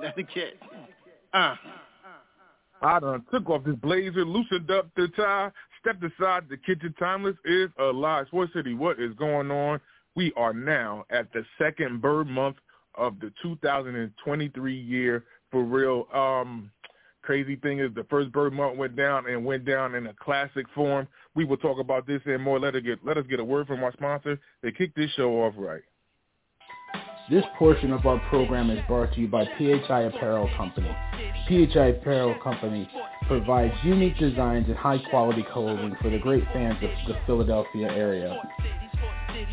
Connecticut. Uh. I done took off this blazer, loosened up the tie, stepped aside. The kitchen timeless is alive. Sports City, what is going on? We are now at the second BER month of the 2023 year for real. Um, crazy thing is the first BER month went down and went down in a classic form. We will talk about this and more. Let us get let us get a word from our sponsor. They kick this show off right. This portion of our program is brought to you by PHI Apparel Company. PHI Apparel Company provides unique designs and high-quality clothing for the great fans of the Philadelphia area.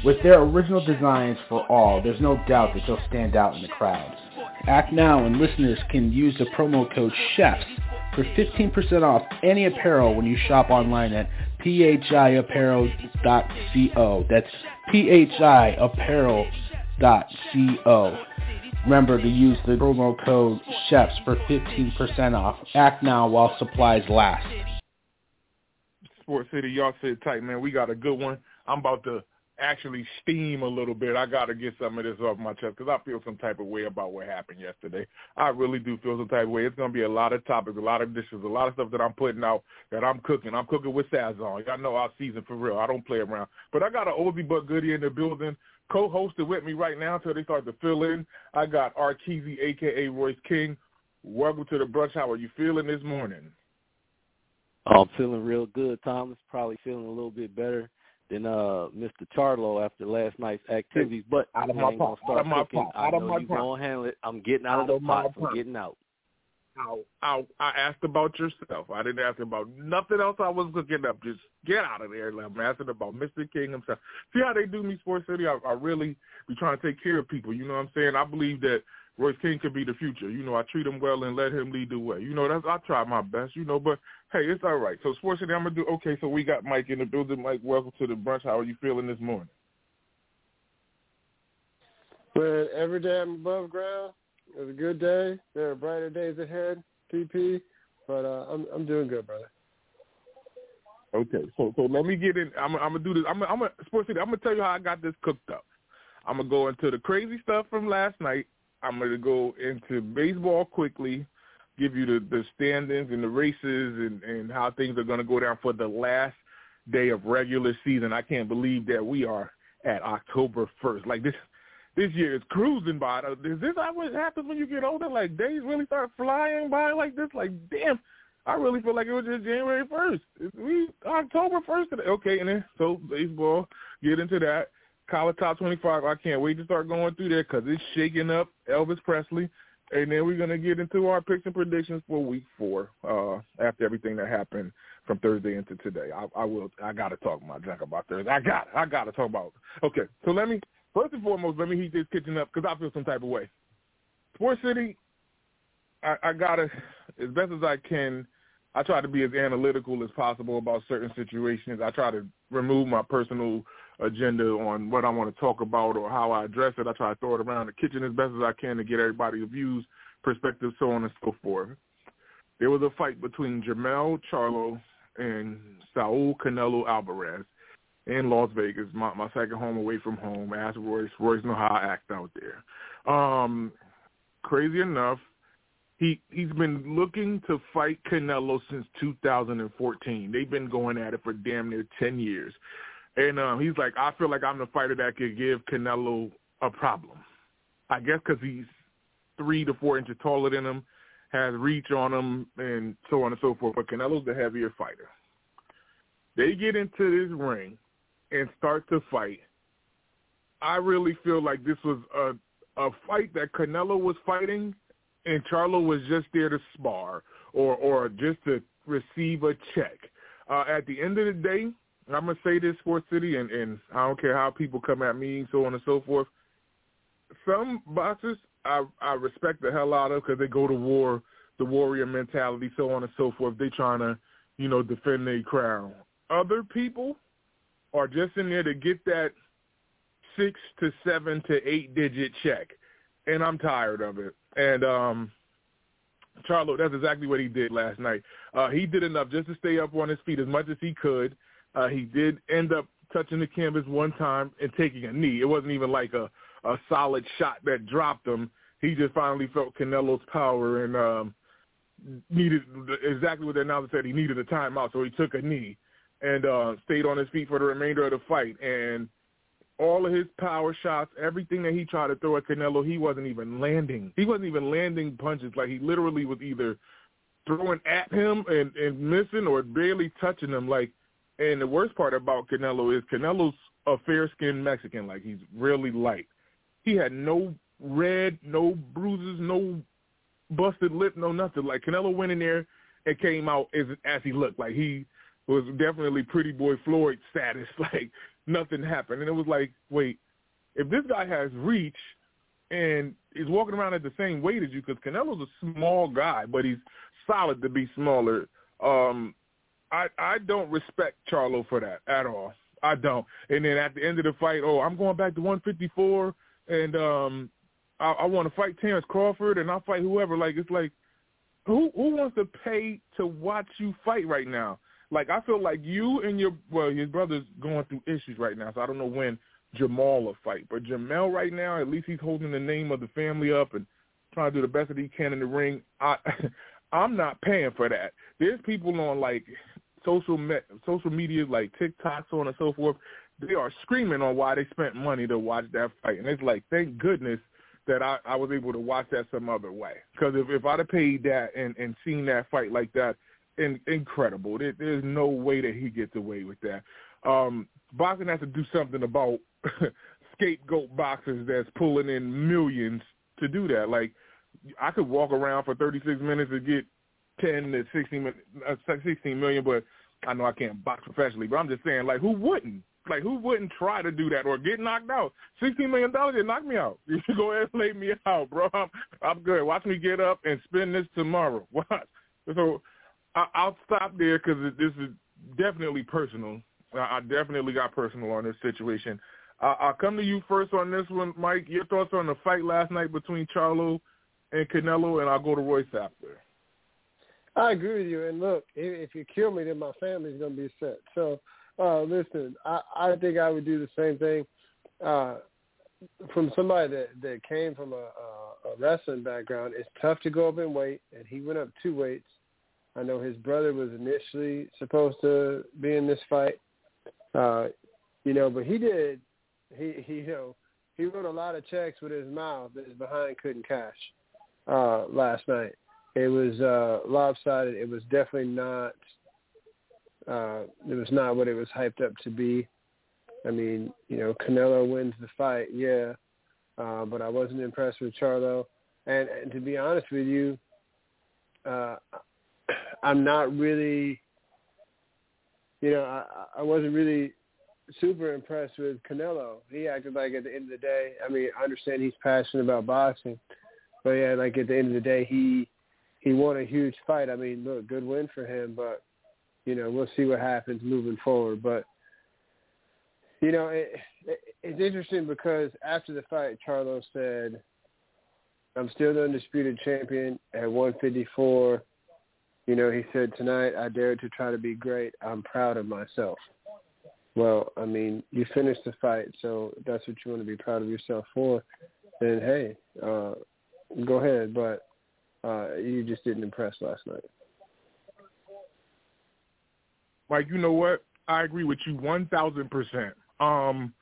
With their original designs for all, there's no doubt that they'll stand out in the crowd. Act now and listeners can use the promo code CHEFS for 15% off any apparel when you shop online at phiapparel.co. That's phiapparel.co co. Remember to use the promo code CHEFS for 15% off. Act now while supplies last. Sports City, y'all sit tight, man. We got a good one. I'm about to actually steam a little bit. I got to get some of this off my chest because I feel some type of way about what happened yesterday. I really do feel some type of way. It's going to be a lot of topics, a lot of dishes, a lot of stuff that I'm putting out that I'm cooking. I'm cooking with Sazon. Y'all know our season for real. I don't play around. But I got an oldie but goodie in the building co-hosted with me right now until they start to fill in. I got Arkeezy, a.k.a. Royce King. Welcome to the brunch. How are you feeling this morning? I'm feeling real good, Thomas. Probably feeling a little bit better than uh Mr. Charlo after last night's activities. But out of I my ain't gonna start Out of my cooking. pot. I know you pot. gonna handle it. I'm getting out, Out of the pot. I'm getting out. I, I, I asked about yourself. I didn't ask about nothing else I was cooking up. Just get out of there. I'm asking about Mr. King himself. See how they do me, Sports City? I, I really be trying to take care of people. You know what I'm saying? I believe that Royce King could be the future. You know, I treat him well and let him lead the way. You know, that's I try my best. You know, but hey, it's all right. So Sports City, I'm gonna do okay. So we got Mike in the building. Mike, welcome to the brunch. How are you feeling this morning? But every day I'm above ground. It's a good day. There are brighter days ahead, TP. But uh, I'm I'm doing good, brother. Okay, so so let me get in. I'm, I'm gonna do this. I'm I'm Sports City. I'm gonna tell you how I got this cooked up. I'm gonna go into the crazy stuff from last night. I'm gonna go into baseball quickly, give you the the standings and the races and and how things are gonna go down for the last day of regular season. I can't believe that we are at October first. Like this this year is cruising by. Is this what happens when you get older? Like days really start flying by like this? Like damn. I really feel like it was just January first. We October first today. Okay, and then so baseball, get into that. College top twenty five. I can't wait to start going through there because it's shaking up Elvis Presley, and then we're gonna get into our picks and predictions for week four. Uh, after everything that happened from Thursday into today, I, I will. I got to talk my junk about Thursday. I got. I got to talk about. Okay, so let me first and foremost let me heat this kitchen up because I feel some type of way. Sports City. I, I gotta, as best as I can, I try to be as analytical as possible about certain situations. I try to remove my personal agenda on what I want to talk about or how I address it. I try to throw it around the kitchen as best as I can to get everybody's views, perspectives, so on and so forth. there was a fight between Jermell Charlo and Saul Canelo Alvarez in Las Vegas, my, my second home away from home. Ask Royce. Royce know how I act out there. Um, crazy enough, he he's been looking to fight Canelo since 2014. They've been going at it for damn near 10 years, and um, he's like, I feel like I'm the fighter that could give Canelo a problem. I guess because he's three to four inches taller than him, has reach on him, and so on and so forth. But Canelo's the heavier fighter. They get into this ring and start to fight. I really feel like this was a a fight that Canelo was fighting and Charlo was just there to spar or or just to receive a check. Uh, at the end of the day, I'm gonna say this, Sports City, and, and I don't care how people come at me, so on and so forth. Some boxers I I respect the hell out of because they go to war, the warrior mentality, so on and so forth. They trying to, you know, defend their crown. Other people are just in there to get that six to seven to eight digit check, and I'm tired of it. And um Charlo, that's exactly what he did last night. Uh, he did enough just to stay up on his feet as much as he could. Uh, he did end up touching the canvas one time and taking a knee. It wasn't even like a, a solid shot that dropped him. He just finally felt Canelo's power and um, needed exactly what the announcer said. He needed a timeout, so he took a knee and uh, stayed on his feet for the remainder of the fight. And all of his power shots, everything that he tried to throw at Canelo, he wasn't even landing. He wasn't even landing punches. Like he literally was either throwing at him and, and missing or barely touching him. Like, and the worst part about Canelo is Canelo's a fair-skinned Mexican. Like he's really light. He had no red, no bruises, no busted lip, no nothing. Like Canelo went in there and came out as as he looked. Like he was definitely pretty boy Floyd status. Like nothing happened. And it was like, wait, if this guy has reach and is walking around at the same weight as you, because Canelo's a small guy, but he's solid to be smaller. Um, I I don't respect Charlo for that at all. I don't. And then at the end of the fight, oh, I'm going back to 154, and um, I, I want to fight Terrence Crawford, and I'll fight whoever. Like it's like, who who wants to pay to watch you fight right now? like I feel like you and your well, his brother's going through issues right now, so I don't know when Jermall will fight. But Jermell right now, at least he's holding the name of the family up and trying to do the best that he can in the ring. I I'm not paying for that. There's people on like social me- social media like TikTok, so on and so forth. They are screaming on why they spent money to watch that fight, and it's like, thank goodness that I, I was able to watch that some other way. Because if if I'd have paid that and and seen that fight like that, in, incredible. There, there's no way that he gets away with that. Um, boxing has to do something about scapegoat boxers that's pulling in millions to do that. Like I could walk around for 36 minutes and get 10 to 16, uh, 16 million, but I know I can't box professionally. But I'm just saying, like, who wouldn't? Like, who wouldn't try to do that or get knocked out? Sixteen million dollars, it knock me out. You should go ahead and lay me out, bro. I'm, I'm good. Watch me get up and spend this tomorrow. Watch. So I, will stop there because this is definitely personal. I, I definitely got personal on this situation. I, I'll come to you first on this one, Mike. Your thoughts on the fight last night between Charlo and Canelo, and I'll go to Royce after. I agree with you. And look, if, if you kill me, then my family's going to be set. So, uh, listen, I, I think I would do the same thing. Uh, from somebody that that came from a, a, a wrestling background, it's tough to go up in weight, and he went up two weights. I know his brother was initially supposed to be in this fight, uh, you know, but he did. He, he, you know, he wrote a lot of checks with his mouth that his behind couldn't cash uh, last night. It was uh, lopsided. It was definitely not. Uh, it was not what it was hyped up to be. I mean, you know, Canelo wins the fight, yeah, uh, but I wasn't impressed with Charlo. And, and to be honest with you, uh, I'm not really, you know, I, I wasn't really super impressed with Canelo. He acted like at the end of the day, I mean, I understand he's passionate about boxing, but yeah, like at the end of the day, he he won a huge fight. I mean, look, good win for him, but you know, we'll see what happens moving forward. But you know, it, it, it's interesting because after the fight, Charlo said, "I'm still the undisputed champion at 154." You know, he said tonight, I dared to try to be great. I'm proud of myself. Well, I mean, you finished the fight, so that's what you want to be proud of yourself for, then hey, uh, go ahead. But uh, you just didn't impress last night. Mike, you know what? I agree with you one thousand percent. Um,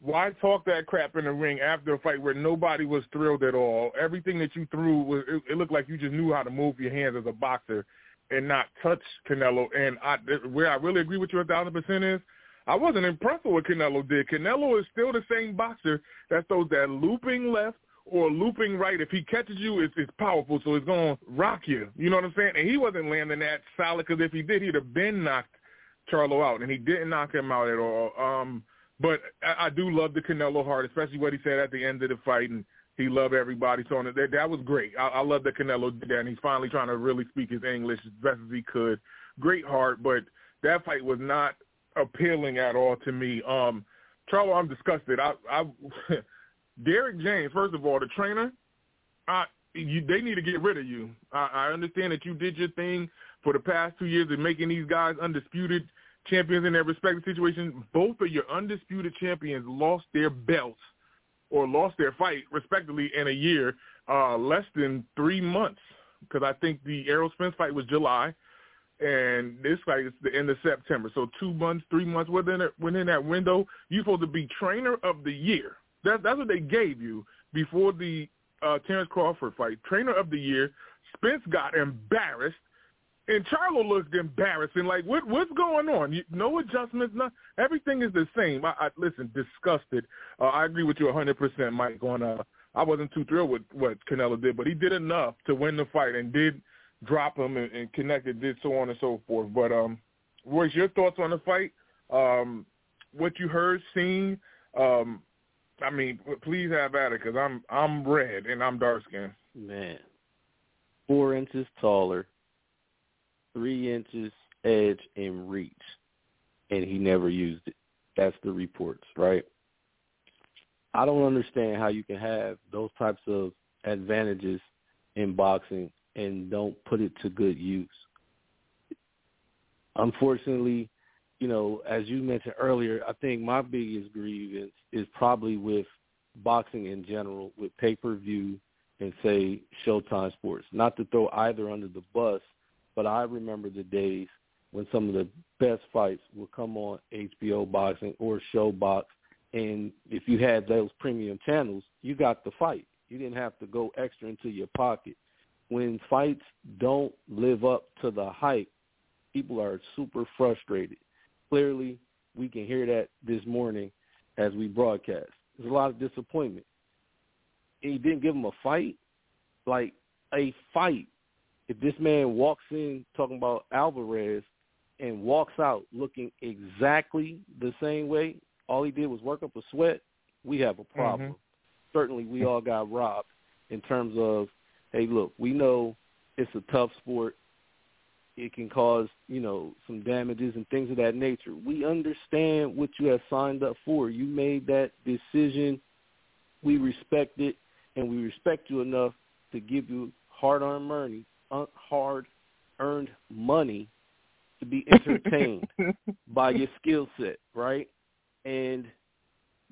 why talk that crap in the ring after a fight where nobody was thrilled at all? Everything that you threw was it, it looked like you just knew how to move your hands as a boxer and not touch Canelo. And I, where I really agree with you a thousand percent is, I wasn't impressed with what Canelo did. Canelo is still the same boxer that throws that looping left or looping right. If he catches you, it's, it's powerful, so it's going to rock you. You know what I'm saying? And he wasn't landing that solid because if he did, he'd have been knocked Charlo out, and he didn't knock him out at all. Um, but I, I do love the Canelo heart, especially what he said at the end of the fight, and he loved everybody. So that that was great. I, I love that Canelo did that, and he's finally trying to really speak his English as best as he could. Great heart, but that fight was not appealing at all to me. Um, Charlo, I'm disgusted. I, I Derrick James, first of all, the trainer, I, you, they need to get rid of you. I, I understand that you did your thing for the past two years in making these guys undisputed champions in their respective situations. Both of your undisputed champions lost their belts or lost their fight, respectively, in a year, uh, less than three months. Because I think the Errol Spence fight was July, and this fight is the end of September. So two months, three months within it, within that window, you're supposed to be trainer of the year. That's that's what they gave you before the uh, Terrence Crawford fight. Trainer of the year. Spence got embarrassed and Charlo looked embarrassing. Like, what what's going on? You, no adjustments. No, everything is the same. I, I listen, disgusted. Uh, I agree with you 100%, Mike. On uh, I wasn't too thrilled with what Canelo did, but he did enough to win the fight and did drop him and, and connected, did so on and so forth. But um, Royce, your thoughts on the fight? Um, what you heard, seen? Um, I mean, please have at it because I'm I'm red and I'm dark skinned. Man, four inches taller three inches edge and reach, and he never used it. That's the reports, right? I don't understand how you can have those types of advantages in boxing and don't put it to good use. Unfortunately, you know, as you mentioned earlier, I think my biggest grievance is probably with boxing in general, with pay-per-view and say Showtime Sports. Not to throw either under the bus, but I remember the days when some of the best fights would come on HBO Boxing or Showbox, and if you had those premium channels, you got the fight. You didn't have to go extra into your pocket. When fights don't live up to the hype, people are super frustrated. Clearly, we can hear that this morning as we broadcast. There's a lot of disappointment. And he didn't give him a fight, like a fight if this man walks in talking about Alvarez and walks out looking exactly the same way, all he did was work up a sweat, we have a problem. Mm-hmm. Certainly we all got robbed in terms of, hey, look, we know it's a tough sport. It can cause, you know, some damages and things of that nature. We understand what you have signed up for. You made that decision. We respect it, and we respect you enough to give you hard-earned money uh, hard earned money to be entertained by your skill set, right? And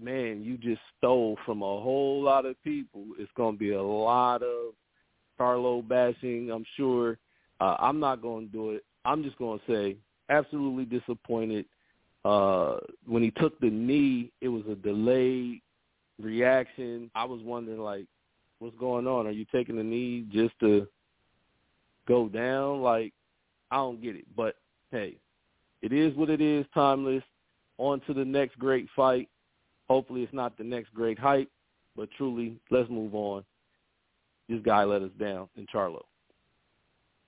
man, you just stole from a whole lot of people. It's going to be a lot of Charlo bashing, I'm sure. Uh, I'm not going to do it. I'm just going to say absolutely disappointed. Uh, when he took the knee, it was a delayed reaction. I was wondering, like, what's going on? Are you taking the knee just to go down. Like, I don't get it. But hey, it is what it is, Tymeless. On to the next great fight. Hopefully it's not the next great hype, but truly, let's move on. This guy let us down in Charlo.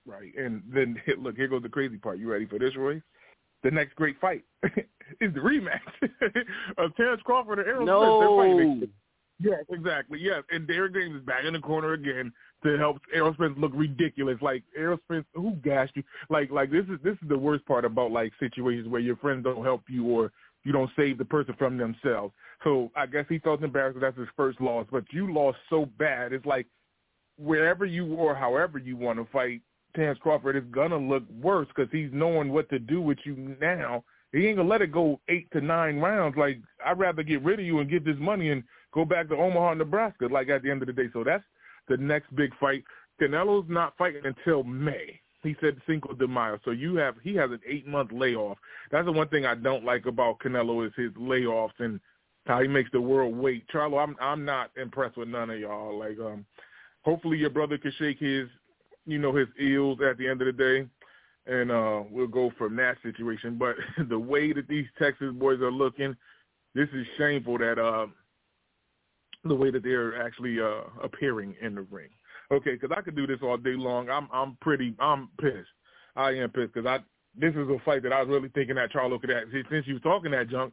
Right. And then look, here goes the crazy part. You ready for this, Roy? The next great fight is the rematch of Terrence Crawford and Errol no. Spence. Yes, exactly. Yes, and Derrick James is back in the corner again to help Errol Spence look ridiculous. Like Errol Spence, who gassed you? Like, like this is this is the worst part about like situations where your friends don't help you or you don't save the person from themselves. So I guess he felt embarrassed. That's his first loss, but you lost so bad. It's like wherever you or however you want to fight, Terrence Crawford is gonna look worse because he's knowing what to do with you now. He ain't gonna let it go eight to nine rounds. Like I'd rather get rid of you and get this money and go back to Omaha, Nebraska. Like at the end of the day, so that's the next big fight. Canelo's not fighting until May. He said Cinco de Mayo. So you have he has an eight month layoff. That's the one thing I don't like about Canelo is his layoffs and how he makes the world wait. Charlo, I'm I'm not impressed with none of y'all. Like um hopefully your brother can shake his you know, his ills at the end of the day and uh we'll go from that situation. But the way that these Texas boys are looking, this is shameful that uh the way that they're actually uh appearing in the ring okay, because I could do this all day long. I'm I'm pretty I'm pissed. I am pissed because I this is a fight that I was really thinking that Charlo could have. Since you was talking that junk,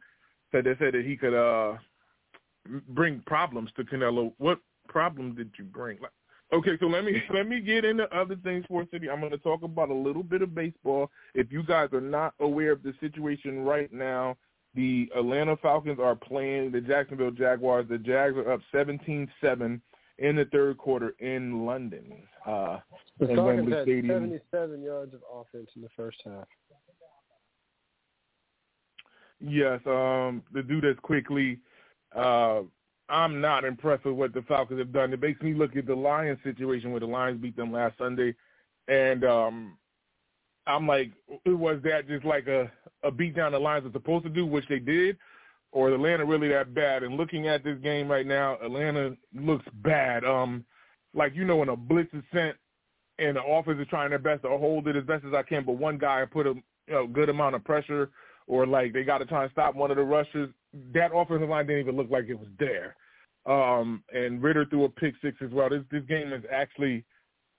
said they said that he could uh bring problems to Canelo. What problem did you bring? Like, okay, so let me let me get into other things for City. I'm going to talk about a little bit of baseball. If you guys are not aware of the situation right now, the Atlanta Falcons are playing the Jacksonville Jaguars. The Jags are up 17-7 in the third quarter in London. Uh, the in Falcons had Stadium. 77 yards of offense in the first half. Yes, um, to do this quickly, uh, I'm not impressed with what the Falcons have done. It makes me look at the Lions situation where the Lions beat them last Sunday, and um, I'm like, was that just like a, a beat down the Lions are supposed to do, which they did, or is Atlanta really that bad? And looking at this game right now, Atlanta looks bad. Um, like you know, when a blitz is sent and the offense is trying their best to hold it as best as I can, but one guy put a you know, good amount of pressure, or like they got to try and stop one of the rushers. That offensive line didn't even look like it was there. Um, and Ridder threw a pick six as well. This this game is actually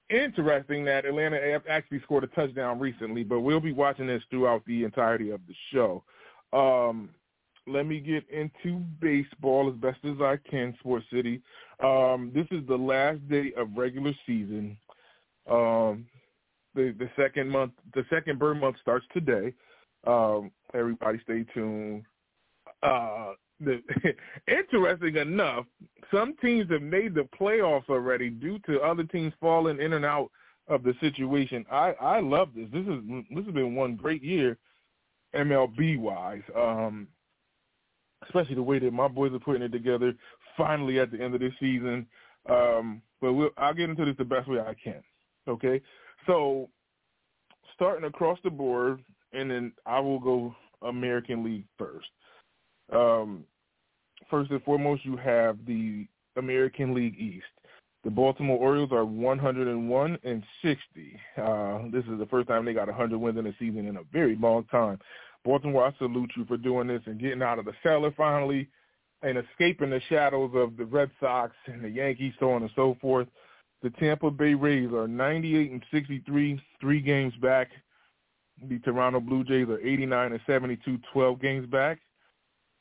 interesting that Atlanta actually scored a touchdown recently, but we'll be watching this throughout the entirety of the show. Um, let me get into baseball as best as I can, Sports City. Um, this is the last day of regular season. Um, the the second month, the second BER month starts today. Um, everybody, stay tuned. Uh, the, interesting enough, some teams have made the playoffs already due to other teams falling in and out of the situation. I I love this. This is this has been one great year, MLB wise. Um, especially the way that my boys are putting it together. Finally, at the end of this season, um, but we'll, I'll get into this the best way I can. Okay, so starting across the board, and then I will go American League first. Um, first and foremost, you have the American League East. The Baltimore Orioles are 101 and 60. Uh, this is the first time they got 100 wins in a season in a very long time. Baltimore, I salute you for doing this and getting out of the cellar finally and escaping the shadows of the Red Sox and the Yankees, so on and so forth. The Tampa Bay Rays are 98 and 63, three games back. The Toronto Blue Jays are 89 and 72, 12 games back.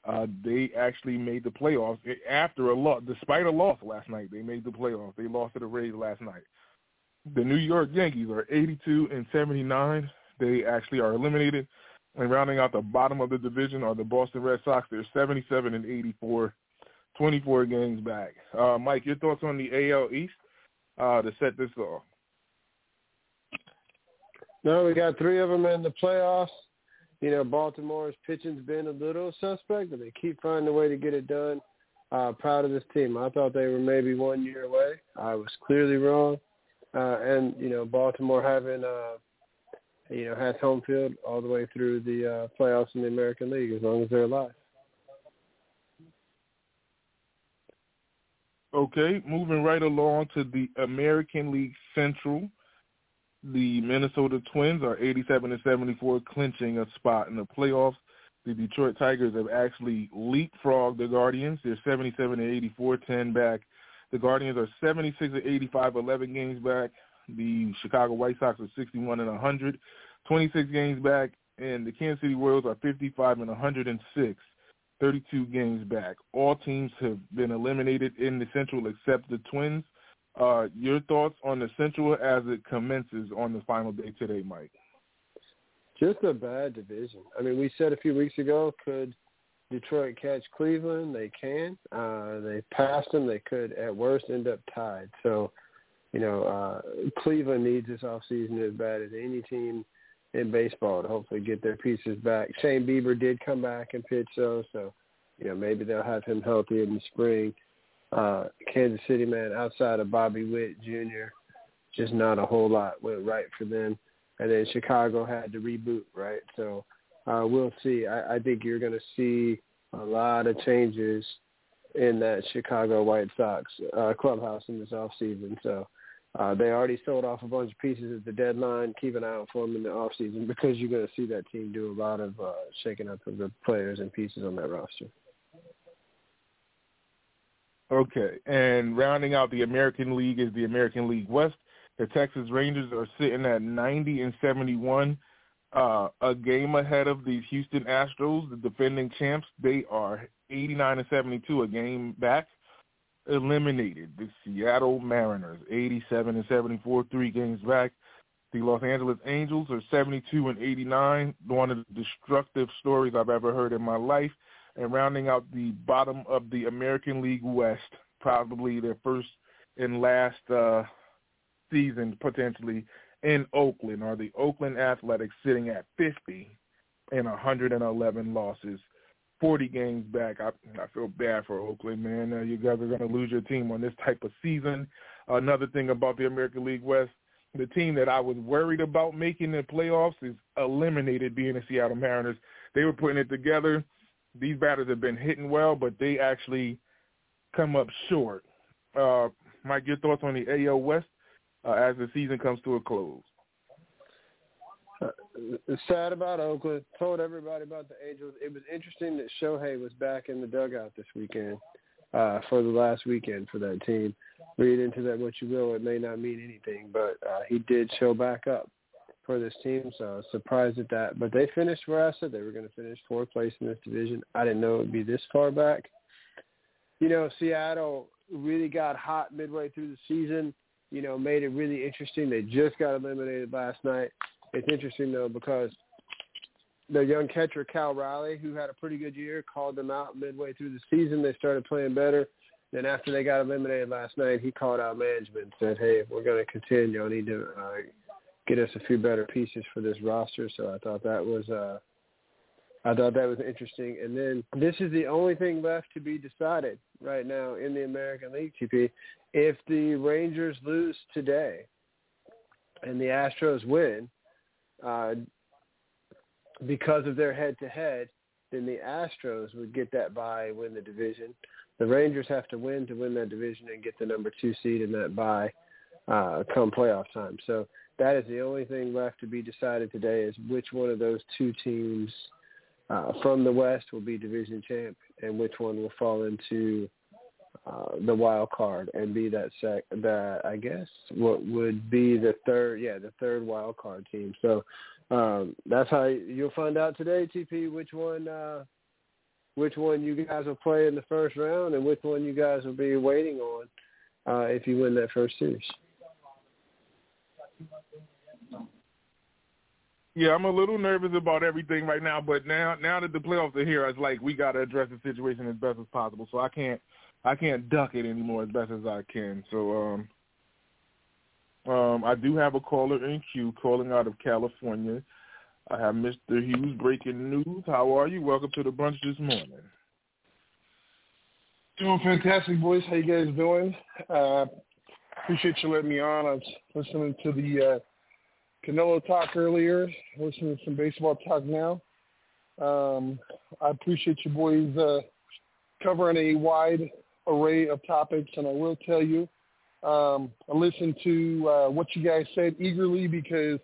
Uh, they actually made the playoffs after a loss, despite a loss last night. They made the playoffs. They lost to the Rays last night. The New York Yankees are 82 and 79. They actually are eliminated. And rounding out the bottom of the division are the Boston Red Sox. They're 77 and 84, 24 games back. Uh, Mike, your thoughts on the AL East uh, to set this off? No, we got three of them in the playoffs. You know, Baltimore's pitching's been a little suspect, but they keep finding a way to get it done. Uh, proud of this team. I thought they were maybe one year away. I was clearly wrong. Uh, and, you know, Baltimore having uh, you know, has home field all the way through the uh, playoffs in the American League as long as they're alive. Okay, moving right along to the American League Central. The Minnesota Twins are 87 and 74, clinching a spot in the playoffs. The Detroit Tigers have actually leapfrogged the Guardians. They're 77 and 84, 10 back. The Guardians are 76 and 85, 11 games back. The Chicago White Sox are 61 and 100, 26 games back, and the Kansas City Royals are 55 and 106, 32 games back. All teams have been eliminated in the Central except the Twins. Uh, your thoughts on the Central as it commences on the final day today, Mike? Just a bad division. I mean, we said a few weeks ago, could Detroit catch Cleveland? They can. Uh, they passed them. They could, at worst, end up tied. So you know, uh, Cleveland needs this offseason as bad as any team in baseball to hopefully get their pieces back. Shane Bieber did come back and pitch though, so you know maybe they'll have him healthy in the spring. Uh, Kansas City man, outside of Bobby Witt Jr., just not a whole lot went right for them. And then Chicago had to reboot, right? So uh, we'll see. I, I think you're going to see a lot of changes in that Chicago White Sox uh, clubhouse in this off season. So uh, they already sold off a bunch of pieces at the deadline. Keep an eye out for them in the off season because you're going to see that team do a lot of uh, shaking up of the players and pieces on that roster. Okay, and rounding out the American League is the American League West. The Texas Rangers are sitting at 90 and 71, uh, a game ahead of the Houston Astros, the defending champs. They are 89 and 72, a game back eliminated the Seattle Mariners, 87 and 74, three games back. The Los Angeles Angels are 72 and 89, one of the destructive stories I've ever heard in my life. And rounding out the bottom of the American League West, probably their first and last uh, season potentially in Oakland, are the Oakland Athletics sitting at 50 and 111 losses. 40 games back. I, I feel bad for Oakland, man. Uh, you guys are going to lose your team on this type of season. Another thing about the American League West, the team that I was worried about making the playoffs is eliminated being the Seattle Mariners. They were putting it together. These batters have been hitting well, but they actually come up short. Uh, Mike, your thoughts on the AL West uh, as the season comes to a close? Uh, sad about Oakland. Told everybody about the Angels. It was interesting that Shohei was back in the dugout this weekend uh, for the last weekend for that team. Read into that what you will. It may not mean anything, but uh, he did show back up for this team. So I surprised at that. But they finished where I said they were going to finish fourth place in this division. I didn't know it would be this far back. You know, Seattle really got hot midway through the season. You know, made it really interesting. They just got eliminated last night. It's interesting though because the young catcher Cal Raleigh, who had a pretty good year, called them out midway through the season. They started playing better. Then after they got eliminated last night, he called out management and said, "Hey, if we're going to contend, y'all need to uh, get us a few better pieces for this roster." So I thought that was uh, I thought that was interesting. And then this is the only thing left to be decided right now in the American League, TP. If the Rangers lose today and the Astros win, uh, because of their head-to-head, then the Astros would get that bye, win the division. The Rangers have to win to win that division and get the number two seed in that bye uh, come playoff time. So that is the only thing left to be decided today is which one of those two teams uh, from the West will be division champ and which one will fall into uh, the wild card and be that sec that I guess what would be the third yeah the third wild card team. So um, that's how you'll find out today, TP, which one uh, which one you guys will play in the first round and which one you guys will be waiting on uh, if you win that first series. Yeah, I'm a little nervous about everything right now, but now now that the playoffs are here, it's like we got to address the situation as best as possible. So I can't I can't duck it anymore as best as I can. So um, um, I do have a caller in queue calling out of California. I have Mr. Hughes breaking news. How are you? Welcome to the brunch this morning. Doing fantastic, boys. How you guys doing? Uh, appreciate you letting me on. I was listening to the uh, Canelo talk earlier, listening to some baseball talk now. Um, I appreciate you boys uh, covering a wide array of topics, and I will tell you, um, I listened to uh, what you guys said eagerly because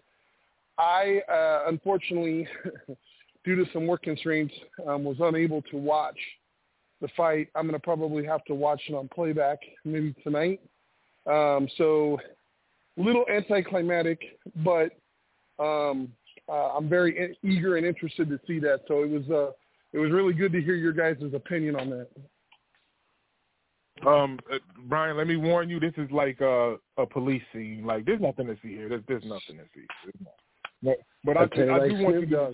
I, uh, unfortunately, due to some work constraints, um, was unable to watch the fight. I'm going to probably have to watch it on playback maybe tonight. Um, so a little anticlimactic, but um, uh, I'm very eager and interested to see that. So it was uh, it was really good to hear your guys' opinion on that. Um, uh, Brian, let me warn you. This is like a, a police scene. Like, there's nothing to see here. There's, there's nothing to see. But, but I, okay, I like do want you to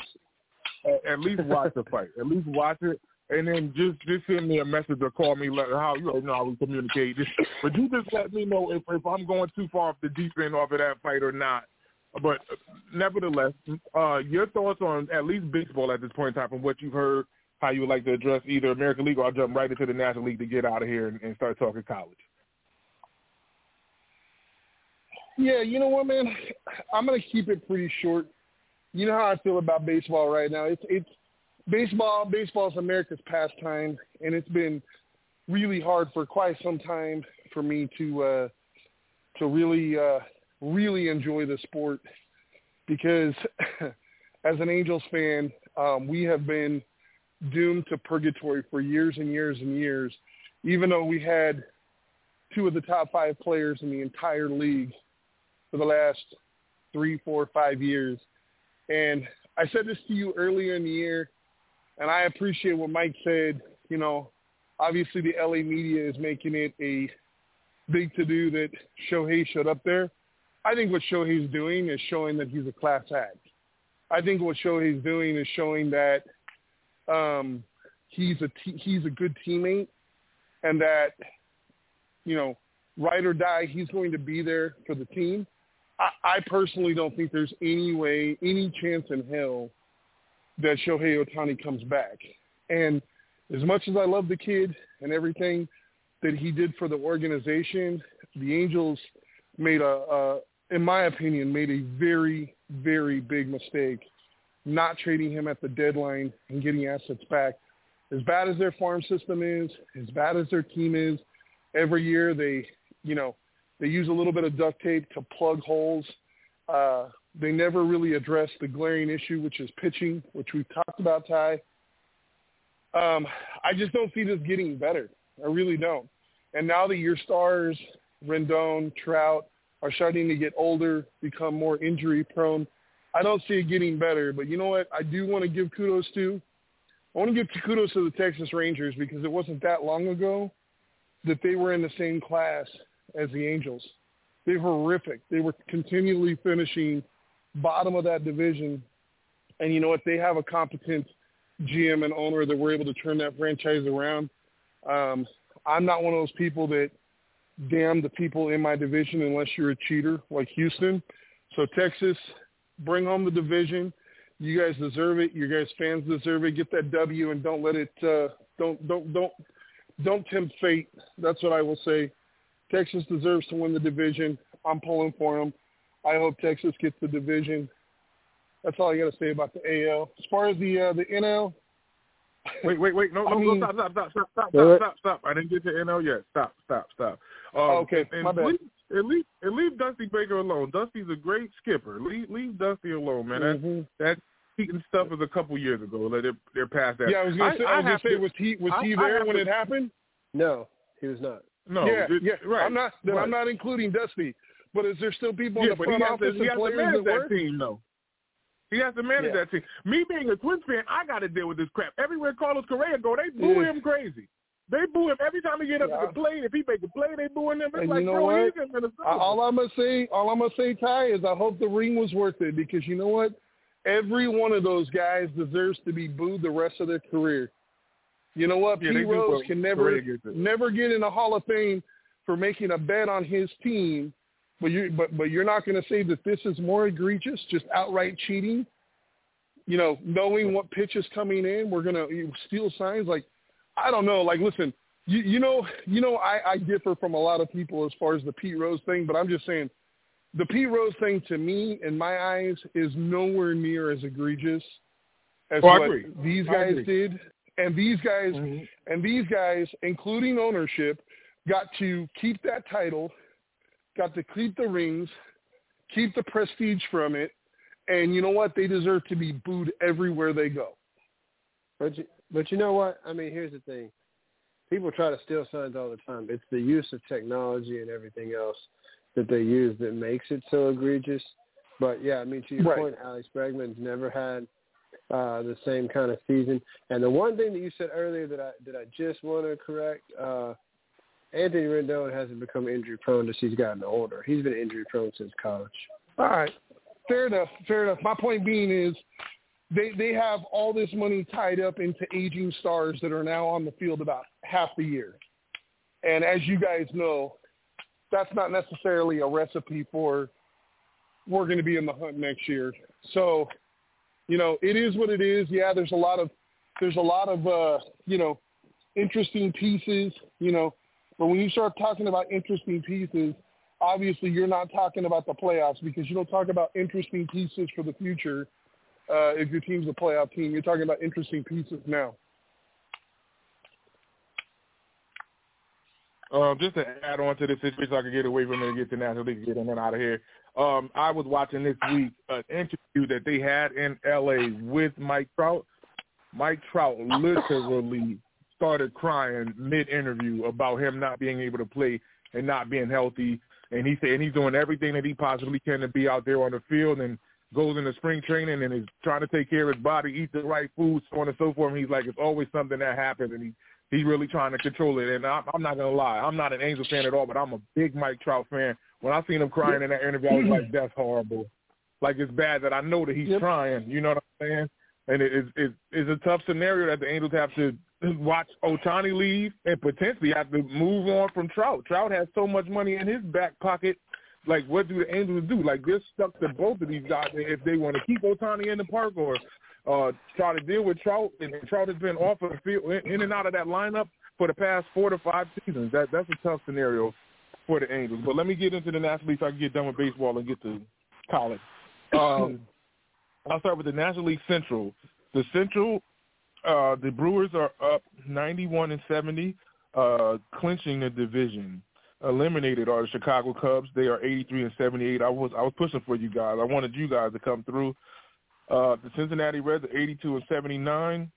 at, at least watch the fight. At least watch it. And then just just send me a message or call me. Let how you know how we communicate. But you just let me know if if I'm going too far off the deep end off of that fight or not. But nevertheless, uh, your thoughts on at least baseball at this point in time, from what you've heard, how you would like to address either American League or I'll jump right into the National League to get out of here and, and start talking college. Yeah, you know what, man? I'm gonna keep it pretty short. You know how I feel about baseball right now. It's it's baseball. Baseball is America's pastime, and it's been really hard for quite some time for me to uh, to really uh, really enjoy the sport because as an Angels fan, um, we have been doomed to purgatory for years and years and years, even though we had two of the top five players in the entire league for the last three, four, five years. And I said this to you earlier in the year, and I appreciate what Mike said. You know, obviously the LA media is making it a big to-do that Shohei showed up there. I think what Shohei's doing is showing that he's a class act. I think what Shohei's doing is showing that um, he's a he's a good teammate, and that you know, ride or die, he's going to be there for the team. I, I personally don't think there's any way, any chance in hell that Shohei Ohtani comes back. And as much as I love the kid and everything that he did for the organization, the Angels made a, a in my opinion, made a very, very big mistake not trading him at the deadline and getting assets back. As bad as their farm system is, as bad as their team is, every year they, you know, they use a little bit of duct tape to plug holes. Uh, they never really address the glaring issue, which is pitching, which we've talked about, Ty. Um, I just don't see this getting better. I really don't. And now that your stars, Rendon, Trout, are starting to get older, become more injury prone, I don't see it getting better. But you know what? I do want to give kudos to. I want to give kudos to the Texas Rangers because it wasn't that long ago that they were in the same class as the Angels. They were horrific. They were continually finishing bottom of that division. And you know what? They have a competent GM and owner that were able to turn that franchise around. Um, I'm not one of those people that damn the people in my division unless you're a cheater like Houston. So Texas, bring home the division. You guys deserve it. You guys fans deserve it. Get that W and don't let it uh, don't don't don't don't tempt fate. That's what I will say. Texas deserves to win the division. I'm pulling for them. I hope Texas gets the division. That's all I got to say about the AL. As far as the uh, the NL. Wait, wait, wait! No, no, mean, no! Stop, stop, stop, stop, stop, stop, stop, stop! I didn't get to NL yet. Stop, stop, stop. Um, oh, okay, and, my bad. Please, and leave and leave Dusty Baker alone. Dusty's a great skipper. Leave leave Dusty alone, man. That mm-hmm. that Keaton stuff was a couple years ago. Like they're they're past that. Yeah, I was gonna say, I, I was gonna say to, was he was I, he there when to, it happened? No, he was not. No, yeah, it, yeah. right. I'm not. Right. I'm not including Dusty. But is there still people yeah, in the front but office to, and players to manage that, that work? team, though. He has to manage Yeah. that team. Me being a Twins fan, I got to deal with this crap. Everywhere Carlos Correa go, they boo Yeah. him crazy. They boo him every time he get up Yeah. to the plate. If he make a play, they booing him. It's And like, you know bro, what? he's in All I'm gonna say, all I'm gonna say, Ty, is I hope the ring was worth it because you know what? Every one of those guys deserves to be booed the rest of their career. You know what? Yeah, do, Rose can never, Correa gets it. never get in the Hall of Fame for making a bet on his team. But you, but but you're not going to say that this is more egregious, just outright cheating. You know, knowing what pitch is coming in, we're gonna steal signs. Like, I don't know. Like, listen, you you know, you know, I I differ from a lot of people as far as the Pete Rose thing, but I'm just saying, the Pete Rose thing to me, in my eyes, is nowhere near as egregious as Oh, what these guys did. And these guys, Mhm. and these guys, including ownership, got to keep that title, got to keep the rings, keep the prestige from it, and you know what? They deserve to be booed everywhere they go. But you, but you know what? I mean, here's the thing. People try to steal signs all the time. It's the use of technology and everything else that they use that makes it so egregious. But yeah, I mean, to your Right. point, Alex Bregman's never had uh, the same kind of season. And the one thing that you said earlier that I that I just want to correct, uh, Anthony Rendon hasn't become injury prone as he's gotten older. He's been injury prone since college. All right, fair enough, fair enough. My point being is, they they have all this money tied up into aging stars that are now on the field about half the year. And as you guys know, that's not necessarily a recipe for we're going to be in the hunt next year. So, you know, it is what it is. Yeah, there's a lot of there's a lot of uh, you know, interesting pieces, you know, but when you start talking about interesting pieces, obviously you're not talking about the playoffs because you don't talk about interesting pieces for the future uh, if your team's a playoff team. You're talking about interesting pieces now. Um, just to add on to this situation, so I can get away from it and get to National League, get in and out of here. Um, I was watching this week an interview that they had in L.A. with Mike Trout. Mike Trout literally started crying mid-interview about him not being able to play and not being healthy. And he said he's doing everything that he possibly can to be out there on the field and goes into spring training and is trying to take care of his body, eat the right food, so on and so forth. And he's like, it's always something that happens, and he he's really trying to control it. And I'm, I'm not gonna lie, I'm not an Angel fan at all, but I'm a big Mike Trout fan. When I seen him crying in that interview, I was like, that's horrible. Like it's bad that I know that he's yep. trying. You know what I'm saying? And it is it, it's a tough scenario that the Angels have to watch Ohtani leave and potentially have to move on from Trout. Trout has so much money in his back pocket. Like, what do the Angels do? Like, they're stuck to both of these guys if they want to keep Ohtani in the park or uh, try to deal with Trout. And Trout has been off of the field, in and out of that lineup for the past four to five seasons. That That's a tough scenario for the Angels. But let me get into the National League so I can get done with baseball and get to college. Um, I'll start with the National League Central. The Central uh, the Brewers are up 91 and 70, uh, clinching the division. Eliminated are the Chicago Cubs. They are 83 and 78. I was I was pushing for you guys. I wanted you guys to come through. Uh, the Cincinnati Reds are 82 and 79.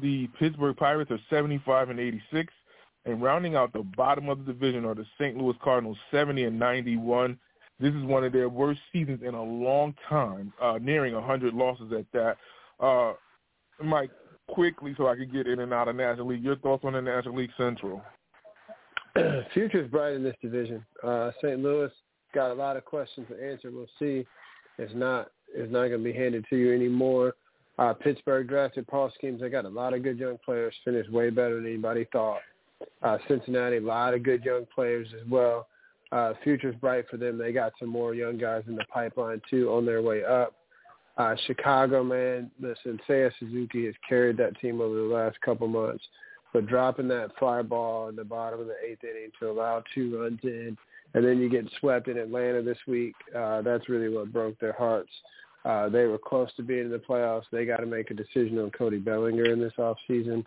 The Pittsburgh Pirates are 75 and 86. And rounding out the bottom of the division are the St. Louis Cardinals, 70 and 91. This is one of their worst seasons in a long time, uh, nearing 100 losses at that. Uh, Mike, quickly so I could get in and out of National League. Your thoughts on the National League Central? Future's bright in this division. Uh, St. Louis got a lot of questions to answer. We'll see. It's not it's not going to be handed to you anymore. Uh, Pittsburgh drafted Paul Skenes. They got a lot of good young players. Finished way better than anybody thought. Uh, Cincinnati, a lot of good young players as well. Uh, future's bright for them. They got some more young guys in the pipeline too on their way up. Uh, Chicago, man, listen, Seiya Suzuki has carried that team over the last couple months. But dropping that fly ball in the bottom of the eighth inning to allow two runs in, and then you get swept in Atlanta this week, uh, that's really what broke their hearts. Uh, they were close to being in the playoffs. They got to make a decision on Cody Bellinger in this off season.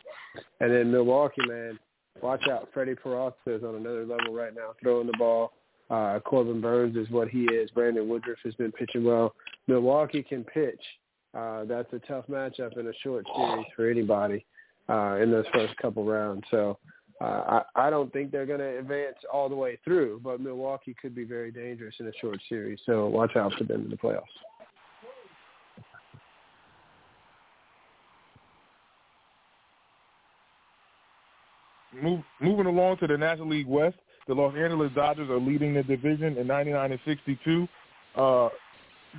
And then Milwaukee, man, watch out. Freddie Peralta is on another level right now, throwing the ball. Uh, Corbin Burnes is what he is. Brandon Woodruff has been pitching well. Milwaukee can pitch. Uh, that's a tough matchup in a short series for anybody uh, in those first couple rounds. So uh, I, I don't think they're going to advance all the way through, but Milwaukee could be very dangerous in a short series. So watch out for them in the playoffs. Move, moving along to the National League West, the Los Angeles Dodgers are leading the division in 99 and 62. Uh,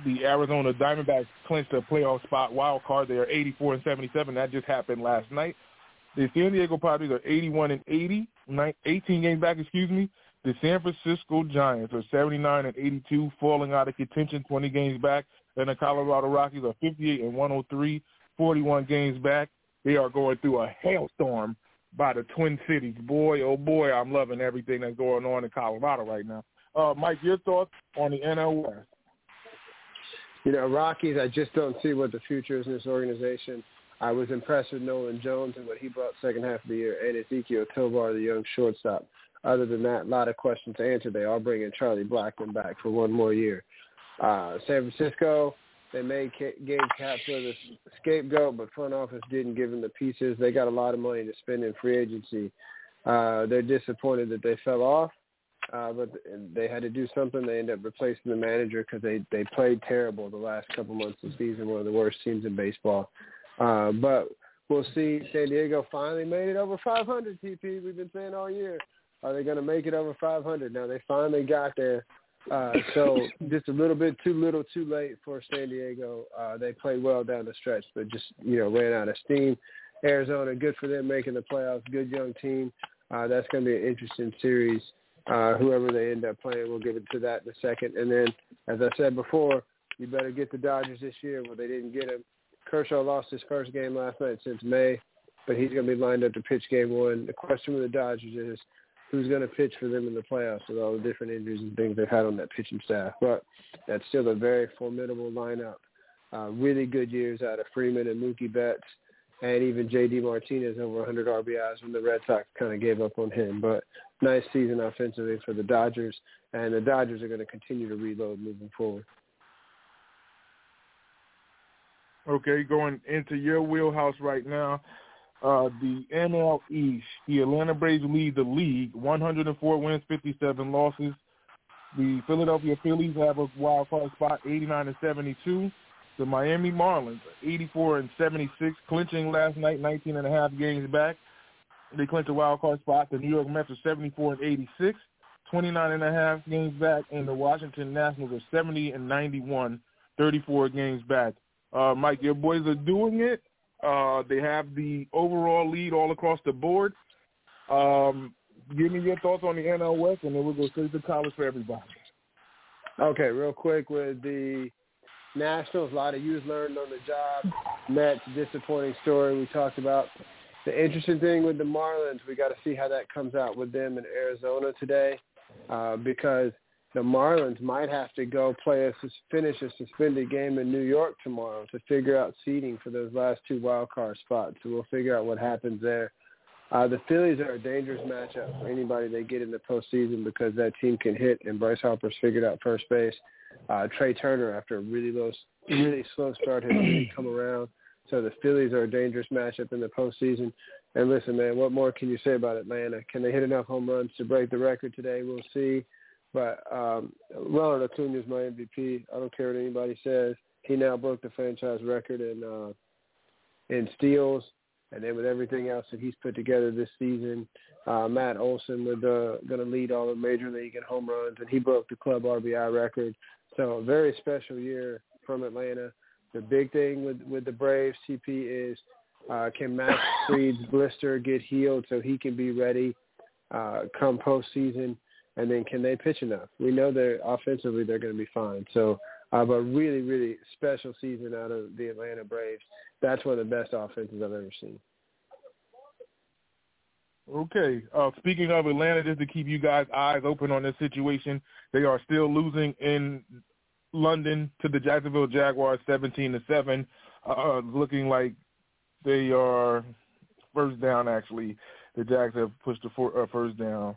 the Arizona Diamondbacks clinched a playoff spot wild card. They are 84 and 77. That just happened last night. The San Diego Padres are 81 and 80, 18 games back, excuse me. The San Francisco Giants are 79 and 82, falling out of contention, 20 games back. And the Colorado Rockies are 58 and 103, 41 games back. They are going through a hailstorm by the Twin Cities. Boy, oh boy, I'm loving everything that's going on in Colorado right now. Uh, Mike, your thoughts on the NL West? You know, Rockies, I just don't see what the future is in this organization. I was impressed with Nolan Jones and what he brought second half of the year, and Ezequiel Tovar, the young shortstop. Other than that, a lot of questions to answer. They are bringing Charlie Blackmon back for one more year. Uh, San Francisco, they made Gabe Kapler the scapegoat, but front office didn't give him the pieces. They got a lot of money to spend in free agency. Uh, they're disappointed that they fell off, uh, but they had to do something. They ended up replacing the manager because they they played terrible the last couple months of the season, one of the worst teams in baseball. Uh, but we'll see. San Diego finally made it over 500. TP, we've been saying all year. Are they going to make it over 500? Now they finally got there Uh, so just a little bit too little, too late for San Diego. Uh, they played well down the stretch, but just you know ran out of steam. Arizona, good for them making the playoffs. Good young team. Uh, that's going to be an interesting series. Uh, whoever they end up playing, we'll give it to that in a second. And then, as I said before, you better get the Dodgers this year. Well, they didn't get him. Kershaw lost his first game last night since May, but he's going to be lined up to pitch game one. The question with the Dodgers is who's going to pitch for them in the playoffs with all the different injuries and things they've had on that pitching staff. But that's still a very formidable lineup. Uh, really good years out of Freeman and Mookie Betts and even J.D. Martinez over 100 RBIs when the Red Sox kind of gave up on him. But nice season offensively for the Dodgers, and the Dodgers are going to continue to reload moving forward. Okay, going into your wheelhouse right now. Uh, the NL East, the Atlanta Braves lead the league, 104 wins, 57 losses. The Philadelphia Phillies have a wild card spot, 89 and 72. The Miami Marlins, 84 and 76, clinching last night, 19 and a half games back. They clinched a wild card spot. The New York Mets are 74 and 86, 29 and a half games back, and the Washington Nationals are 70 and 91, 34 games back. Uh, Mike, your boys are doing it. Uh, they have the overall lead all across the board. Um, give me your thoughts on the NL West, and then we'll go straight to college for everybody. Okay, real quick with the Nationals, a lot of youth learned on the job. Mets, disappointing story we talked about. The interesting thing with the Marlins, we got to see how that comes out with them in Arizona today, uh, because the Marlins might have to go play a finish a suspended game in New York tomorrow to figure out seeding for those last two wild card spots. So we'll figure out what happens there. Uh, the Phillies are a dangerous matchup for anybody they get in the postseason because that team can hit, and Bryce Harper's figured out first base. Uh, Trea Turner, after a really low, really slow start, has come around. So the Phillies are a dangerous matchup in the postseason. And listen, man, what more can you say about Atlanta? Can they hit enough home runs to break the record today? We'll see. But um, Ronald Acuna is my MVP. I don't care what anybody says. He now broke the franchise record in uh, in steals, and then with everything else that he's put together this season, uh, Matt Olson was uh, going to lead all of Major League in home runs, and he broke the club RBI record. So a very special year from Atlanta. The big thing with with the Braves, TP, is uh, can Max Fried's blister get healed so he can be ready uh, come postseason? And then can they pitch enough? We know they're offensively they're going to be fine. So I have a really really special season out of the Atlanta Braves. That's one of the best offenses I've ever seen. Okay. Uh, speaking of Atlanta, just to keep you guys' eyes open on this situation, they are still losing in London to the Jacksonville Jaguars, seventeen to seven. Uh, looking like they are first down. Actually, the Jags have pushed the for, uh, first down.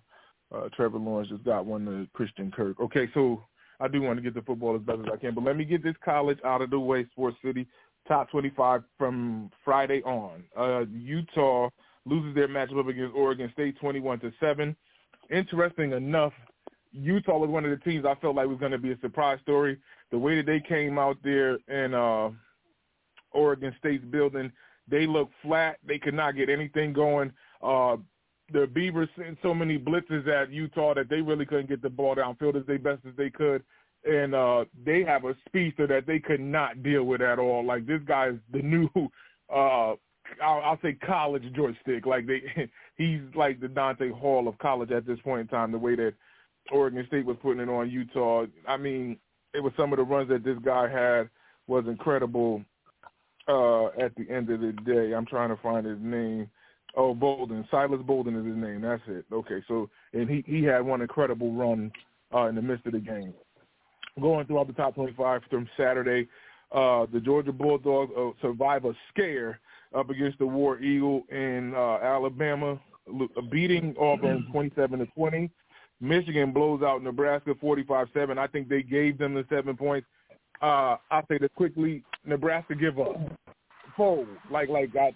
Uh, Trevor Lawrence just got one to Christian Kirk. Okay, so I do want to get the football as best as I can, but let me get this college out of the way. Sports City top twenty-five from Friday on. Uh, Utah loses their matchup against Oregon State 21 to 7. Interesting enough, Utah was one of the teams I felt like was going to be a surprise story. The way that they came out there in uh, Oregon State's building, they looked flat. They could not get anything going. Uh, the Beavers sent so many blitzes at Utah that they really couldn't get the ball downfield as they best as they could. And uh, they have a speedster that they could not deal with at all. Like this guy is the new uh, I'll, I'll say college joystick. Like they, he's like the Dante Hall of college at this point in time. The way that Oregon State was putting it on Utah. I mean, it was some of the runs that this guy had was incredible. Uh, at the end of the day, I'm trying to find his name. Oh, Bolden. Silas Bolden is his name. That's it. Okay, so and he he had one incredible run uh, in the midst of the game. Going throughout the top 25 from Saturday, uh, the Georgia Bulldogs uh, survive a scare up against the War Eagle in uh, Alabama, beating Auburn 27 to 20. Michigan blows out Nebraska 45-7. I think they gave them the seven points. Uh, I'll say this quickly: Nebraska give up, fold. Like like I,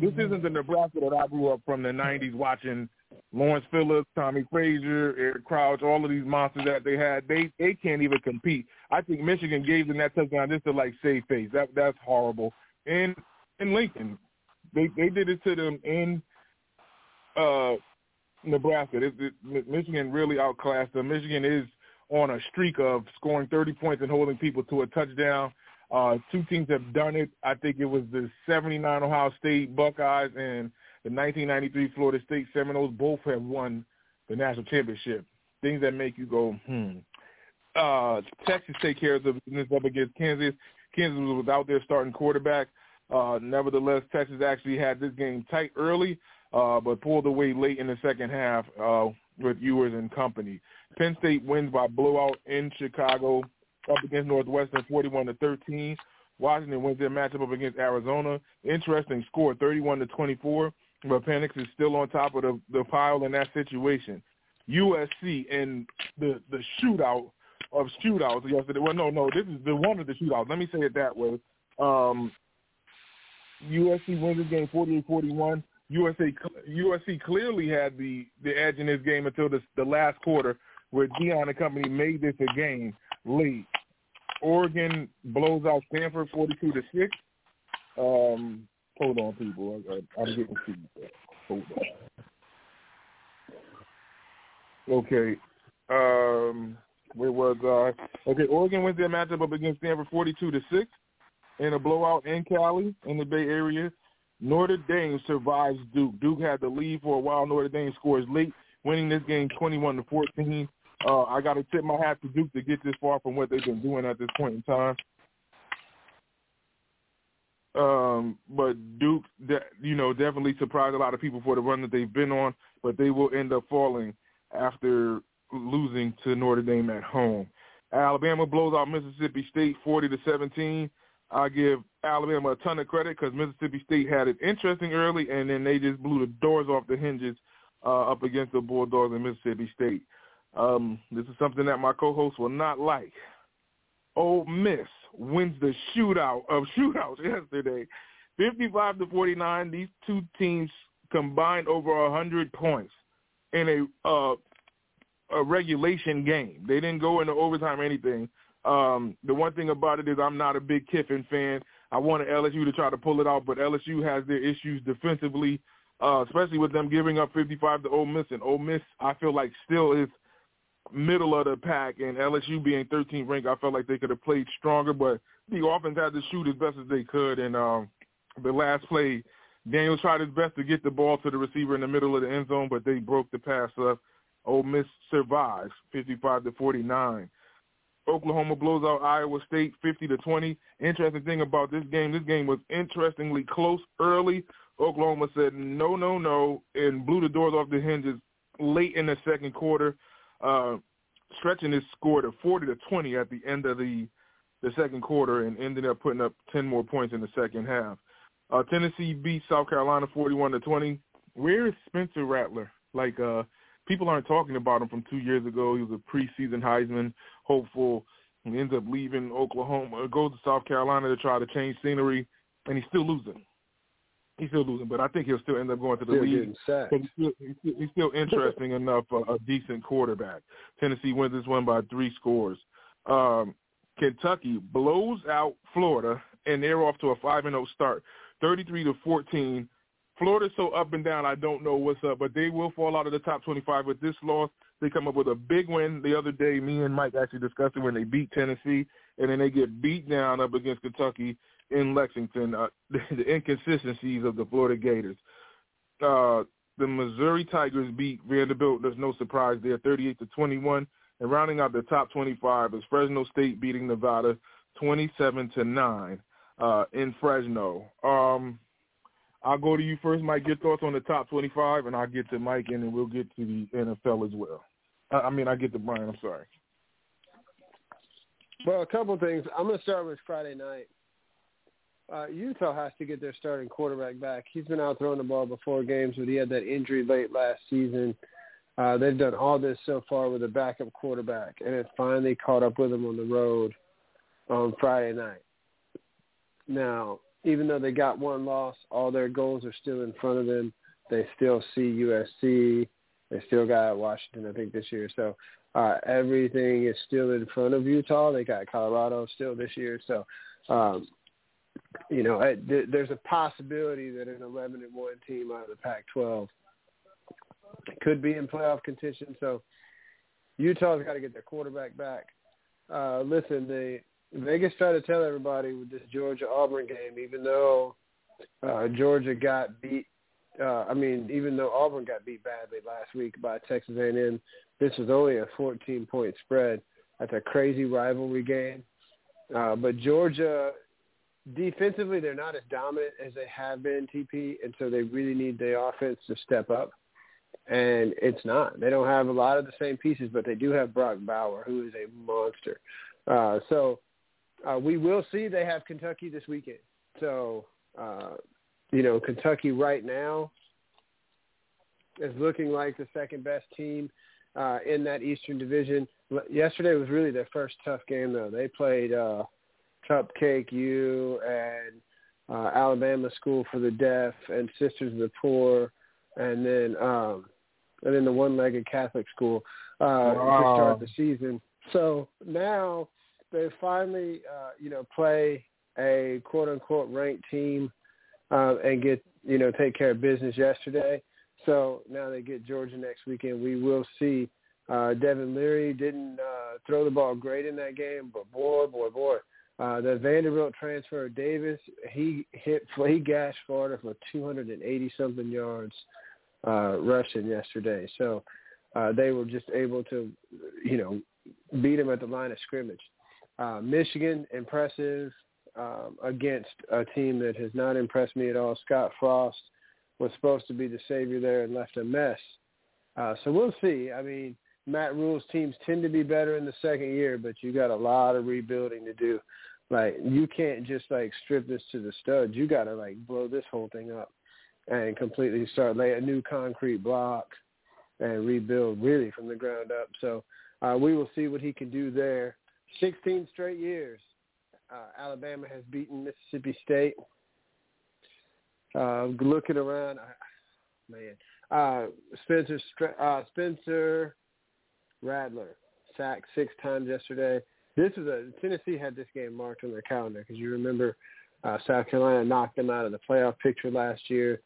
this isn't the Nebraska that I grew up from the '90s watching. Lawrence Phillips, Tommie Frazier, Eric Crouch, all of these monsters that they had, they they can't even compete. I think Michigan gave them that touchdown just to like save face. That that's horrible. And in Lincoln. They they did it to them in uh, Nebraska. It, it, Michigan really outclassed them. Michigan is on a streak of scoring 30 points and holding people to a touchdown. Uh, two teams have done it. I think it was the 79 Ohio State Buckeyes and the 1993 Florida State Seminoles. Both have won the national championship. Things that make you go, hmm. Uh, Texas take care of the business up against Kansas. Kansas was without their starting quarterback. Uh, nevertheless, Texas actually had this game tight early, uh, but pulled away late in the second half uh, with Ewers and company. Penn State wins by blowout in Chicago up against Northwestern 41 to 13. Washington wins their matchup up against Arizona. Interesting score, 31 to 24. But Penix is still on top of the, the pile in that situation. USC in the the shootout of shootouts yesterday. Well, no, no, this is the one of the shootouts. Let me say it that way. Um, USC wins the game 48-41. USA USC clearly had the the edge in this game until the last quarter, where Deion and company made this a game late. Oregon blows out Stanford 42 to six. Um, hold on, people. I, am getting feedback. Hold on. Okay. Um, where was uh? Okay, Oregon wins their matchup up against Stanford 42 to six in a blowout in Cali in the Bay Area. Notre Dame survives Duke. Duke had the lead for a while. Notre Dame scores late, winning this game 21 to 14. Uh, I got to tip my hat to Duke to get this far from what they've been doing at this point in time. Um, but Duke, you know, definitely surprised a lot of people for the run that they've been on, but they will end up falling after losing to Notre Dame at home. Alabama blows out Mississippi State 40 to 17. I give Alabama a ton of credit because Mississippi State had it interesting early, and then they just blew the doors off the hinges uh, up against the Bulldogs in Mississippi State. Um, this is something that my co-host will not like. Ole Miss wins the shootout of shootouts yesterday, 55 to 49. These two teams combined over 100 points in a uh, a regulation game. They didn't go into overtime or anything. Um, the one thing about it is I'm not a big Kiffin fan. I wanted LSU to try to pull it out, but LSU has their issues defensively, uh, especially with them giving up 55 to Ole Miss. And Ole Miss, I feel like, still is middle of the pack, and LSU being 13th ranked, I felt like they could have played stronger, but the offense had to shoot as best as they could. And um, the last play, Daniel tried his best to get the ball to the receiver in the middle of the end zone, but they broke the pass up. Ole Miss survives 55 to 49. Oklahoma blows out Iowa State 50 to 20. Interesting thing about this game, this game was interestingly close early. Oklahoma said no, no, no, and blew the doors off the hinges late in the second quarter, uh, stretching his score to 40 to 20 at the end of the the second quarter and ended up putting up 10 more points in the second half. Uh, Tennessee beat South Carolina 41 to 20. Where is Spencer Rattler? Like, uh, people aren't talking about him from two years ago. He was a preseason Heisman hopeful. He ends up leaving Oklahoma, goes to South Carolina to try to change scenery, and he's still losing. He's still losing, but I think he'll still end up going to the still league. He's still, he's still interesting enough, uh, a decent quarterback. Tennessee wins this one by three scores. Um, Kentucky blows out Florida, and they're off to a five and zero oh start, thirty three to fourteen. Florida's so up and down, I don't know what's up, but they will fall out of the top 25 with this loss. They come up with a big win the other day. Me and Mike actually discussed it when they beat Tennessee, and then they get beat down up against Kentucky in Lexington. Uh, the, the inconsistencies of the Florida Gators. Uh, the Missouri Tigers beat Vanderbilt. There's no surprise there, 38 to 21. And rounding out the top 25 is Fresno State beating Nevada 27 to nine uh, in Fresno. Um, I'll go to you first, Mike. Your thoughts on the top 25, and I'll get to Mike, and then we'll get to the NFL as well. I mean, I get to Brian. I'm sorry. Well, a couple of things. I'm going to start with Friday night. Uh, Utah has to get their starting quarterback back. He's been out throwing the ball before games, but he had that injury late last season. Uh, they've done all this so far with a backup quarterback, and it finally caught up with him on the road on Friday night. Now, even though they got one loss, all their goals are still in front of them. They still see USC. They still got Washington, I think, this year. So uh, everything is still in front of Utah. They got Colorado still this year. So, um, you know, I, th- there's a possibility that an 11 and one team out of the Pac-12 could be in playoff contention. So Utah's got to get their quarterback back. Uh, listen, the Vegas tried to tell everybody with this Georgia Auburn game, even though uh, Georgia got beat. Uh, I mean, even though Auburn got beat badly last week by Texas A&M, this was only a 14 point spread. That's a crazy rivalry game. Uh, but Georgia, defensively, they're not as dominant as they have been, TP, and so they really need the offense to step up. And it's not. They don't have a lot of the same pieces, but they do have Brock Bowers, who is a monster. Uh, so uh, we will see. They have Kentucky this weekend. So, uh, you know, Kentucky right now is looking like the second best team uh, in that Eastern Division. Yesterday was really their first tough game, though. They played uh, Cupcake U and uh, Alabama School for the Deaf and Sisters of the Poor, and then um, and then the one-legged Catholic school uh, wow. to start the season. So now they finally, uh, you know, play a quote-unquote ranked team uh, and get, you know, take care of business yesterday. So now they get Georgia next weekend. We will see. Uh, Devin Leary didn't uh, throw the ball great in that game, but boy, boy, boy, uh, the Vanderbilt transfer Davis, he hit, he gashed Florida for 280 something yards uh, rushing yesterday. So uh, they were just able to, you know, beat him at the line of scrimmage. Uh, Michigan, impressive um, against a team that has not impressed me at all. Scott Frost was supposed to be the savior there and left a mess. Uh, so we'll see. I mean, Matt Rhule's teams tend to be better in the second year, but you got a lot of rebuilding to do. Like you can't just like strip this to the studs. You got to like blow this whole thing up and completely start lay a new concrete block and rebuild really from the ground up. So uh, we will see what he can do there. 16 straight years, uh, Alabama has beaten Mississippi State. Uh, looking around, man, uh, Spencer uh, Spencer Rattler sacked six times yesterday. This is a Tennessee had this game marked on their calendar because you remember uh, South Carolina knocked them out of the playoff picture last year.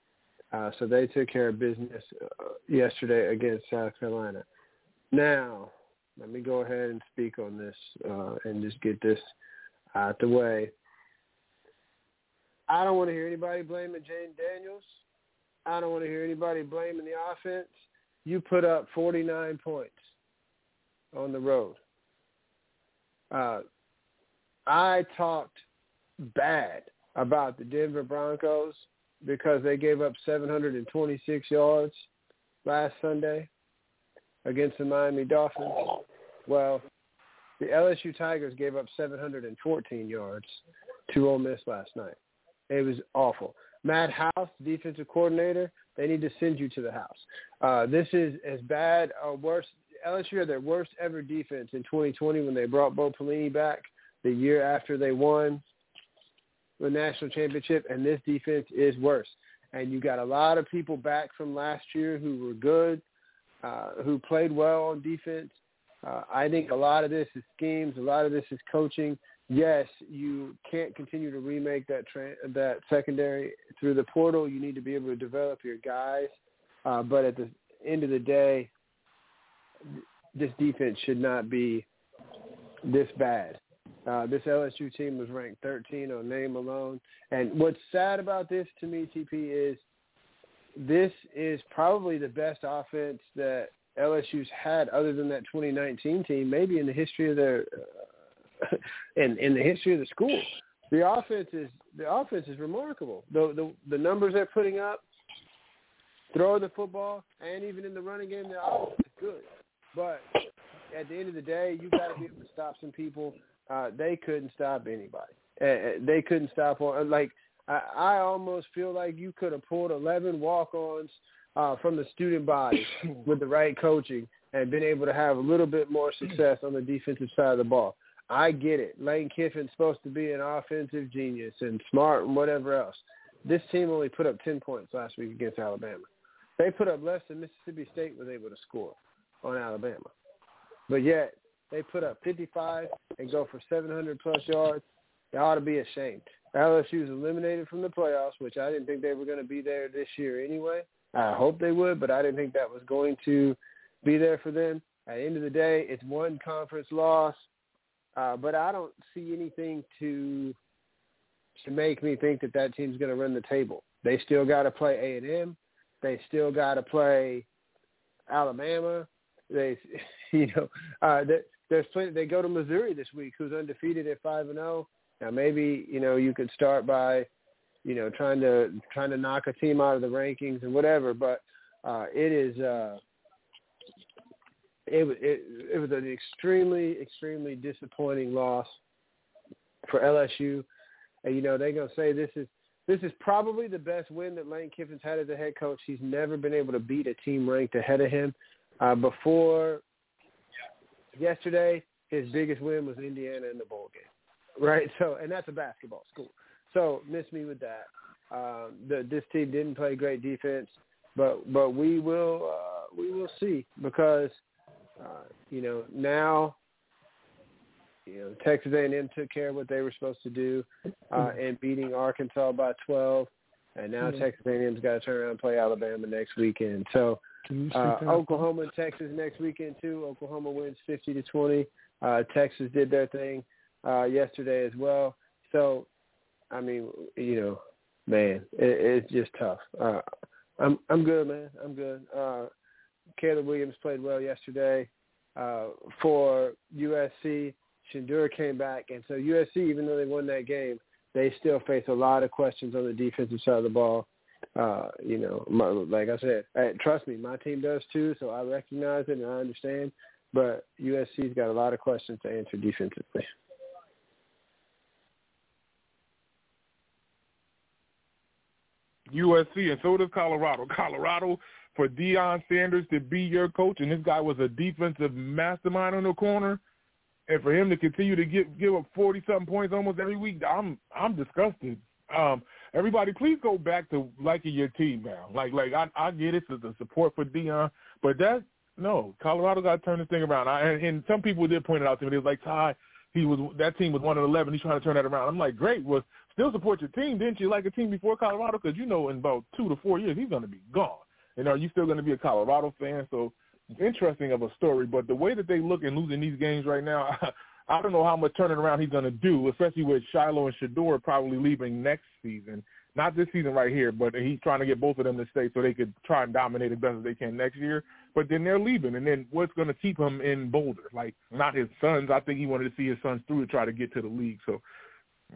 Uh, so they took care of business uh, yesterday against South Carolina. Now, let me go ahead and speak on this uh, and just get this out the way. I don't want to hear anybody blaming Jayden Daniels. I don't want to hear anybody blaming the offense. You put up 49 points on the road. Uh, I talked bad about the Denver Broncos because they gave up 726 yards last Sunday against the Miami Dolphins. Well, the LSU Tigers gave up 714 yards to Ole Miss last night. It was awful. Matt House, defensive coordinator, they need to send you to the house. Uh, this is as bad or worse. LSU had their worst ever defense in 2020 when they brought Bo Pelini back the year after they won the national championship, and this defense is worse. And you got a lot of people back from last year who were good, uh, who played well on defense. Uh, I think a lot of this is schemes. A lot of this is coaching. Yes, you can't continue to remake that tra- that secondary through the portal. You need to be able to develop your guys. Uh, but at the end of the day, this defense should not be this bad. Uh, this LSU team was ranked 13 on name alone. And what's sad about this to me, TP, is this is probably the best offense that LSU's had other than that 2019 team, maybe in the history of their uh, in in the history of the school. The offense is the offense is remarkable. The the the numbers they're putting up, throwing the football, and even in the running game, the offense is good. But at the end of the day, you got to be able to stop some people uh, they couldn't stop anybody. Uh, they couldn't stop on like I, I almost feel like you could have pulled eleven walk-ons uh, from the student body with the right coaching and been able to have a little bit more success on the defensive side of the ball. I get it. Lane Kiffin's supposed to be an offensive genius and smart and whatever else. This team only put up 10 points last week against Alabama. They put up less than Mississippi State was able to score on Alabama. But yet, they put up 55 and go for 700 plus yards. They ought to be ashamed. LSU is eliminated from the playoffs, which I didn't think they were going to be there this year anyway. I hope they would, but I didn't think that was going to be there for them. At the end of the day, it's one conference loss, uh, but I don't see anything to to make me think that that team's going to run the table. They still got to play A and M. They still got to play Alabama. They, you know, uh, there's plenty. They go to Missouri this week, who's undefeated at five and zero. Now maybe you know you could start by, you know, trying to trying to knock a team out of the rankings and whatever. But uh, it is. Uh, it, it it was an extremely extremely disappointing loss for LSU, and you know they're gonna say this is this is probably the best win that Lane Kiffin's had as a head coach. He's never been able to beat a team ranked ahead of him. Uh, before yesterday, his biggest win was Indiana in the bowl game, right? So, and that's a basketball school. So, miss me with that. Um, the, this team didn't play great defense, but but we will uh, we will see because uh, you know now you know Texas A&M took care of what they were supposed to do uh, in beating Arkansas by 12, and now mm-hmm. Texas A&M's got to turn around and play Alabama next weekend. So uh, Oklahoma and Texas next weekend too. Oklahoma wins 50 to 20. Uh, Texas did their thing uh, yesterday as well. So, I mean, you know, man, it, it's just tough. Uh, I'm I'm good, man. I'm good. Uh, Caleb Williams played well yesterday uh, for USC. Shedeur came back, and so USC, even though they won that game, they still face a lot of questions on the defensive side of the ball. Uh, you know, my, like I said, hey, trust me, my team does too, so I recognize it and I understand. But USC's got a lot of questions to answer defensively. USC and so does Colorado. Colorado for Deion Sanders to be your coach, and this guy was a defensive mastermind on the corner, and for him to continue to give give up forty something points almost every week, I'm I'm disgusted. Um, everybody, please go back to liking your team now. Like, like I, I get it, the support for Deion, but that no, Colorado got to turn this thing around. I, and, and some people did point it out to me. They was like, Ty, he was that team was one and eleven. He's trying to turn that around. I'm like, great. Was still support your team, didn't you? Like a team before Colorado, because you know in about two to four years he's going to be gone. And are you still going to be a Colorado fan? So interesting of a story. But the way that they look and losing these games right now, I don't know how much turning around he's going to do, especially with Shilo and Shedeur probably leaving next season. Not this season right here, but he's trying to get both of them to stay so they could try and dominate as best as they can next year. But then they're leaving, and then what's going to keep him in Boulder? Like not his sons. I think he wanted to see his sons through to try to get to the league. So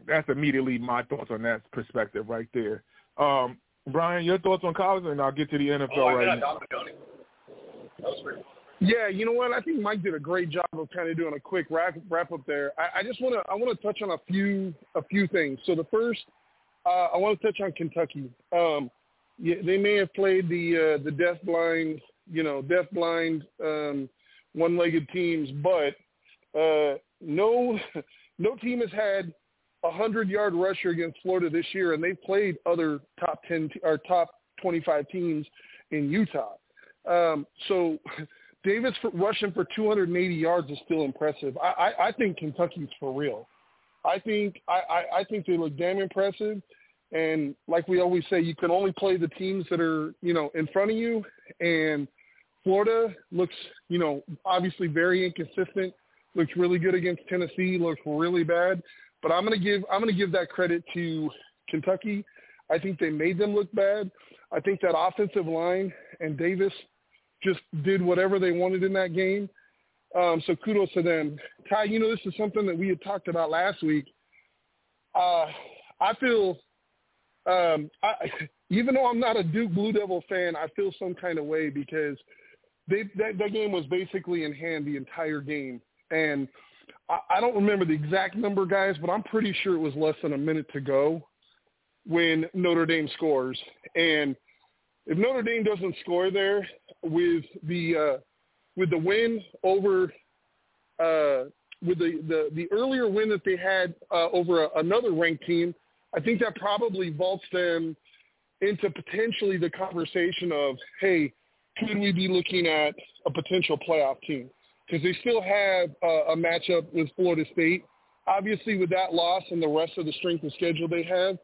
that's immediately my thoughts on that perspective right there. Um, Brian, your thoughts on college, and I'll get to the NFL oh, right now. That was great. Yeah, you know what? I think Mike did a great job of kind of doing a quick wrap wrap up there. I, I just want to I want to touch on a few a few things. So the first, uh, I want to touch on Kentucky. Um, yeah, they may have played the uh, the deaf blind, you know, deaf blind um, one legged teams, but uh, no no team has had a hundred yard rusher against Florida this year, and they've played other top ten or top twenty five teams in Utah. Um, so Davis rushing for 280 yards is still impressive. I, I, I think Kentucky's for real. I think I, I, I think they look damn impressive. And like we always say, you can only play the teams that are you know in front of you. And Florida looks you know obviously very inconsistent. Looks really good against Tennessee. Looks really bad. But I'm gonna give I'm gonna give that credit to Kentucky. I think they made them look bad. I think that offensive line and Davis just did whatever they wanted in that game. Um, so kudos to them. Ty, you know, this is something that we had talked about last week. Uh, I feel, um, I, even though I'm not a Duke Blue Devil fan, I feel some kind of way because they, that, that game was basically in hand the entire game. And I, I don't remember the exact number, guys, but I'm pretty sure it was less than a minute to go when Notre Dame scores. And if Notre Dame doesn't score there with the uh, with the win over uh, with the, the the earlier win that they had uh, over a, another ranked team, I think that probably vaults them into potentially the conversation of, hey, could we be looking at a potential playoff team? Because they still have uh, a matchup with Florida State. Obviously, with that loss and the rest of the strength of schedule they have,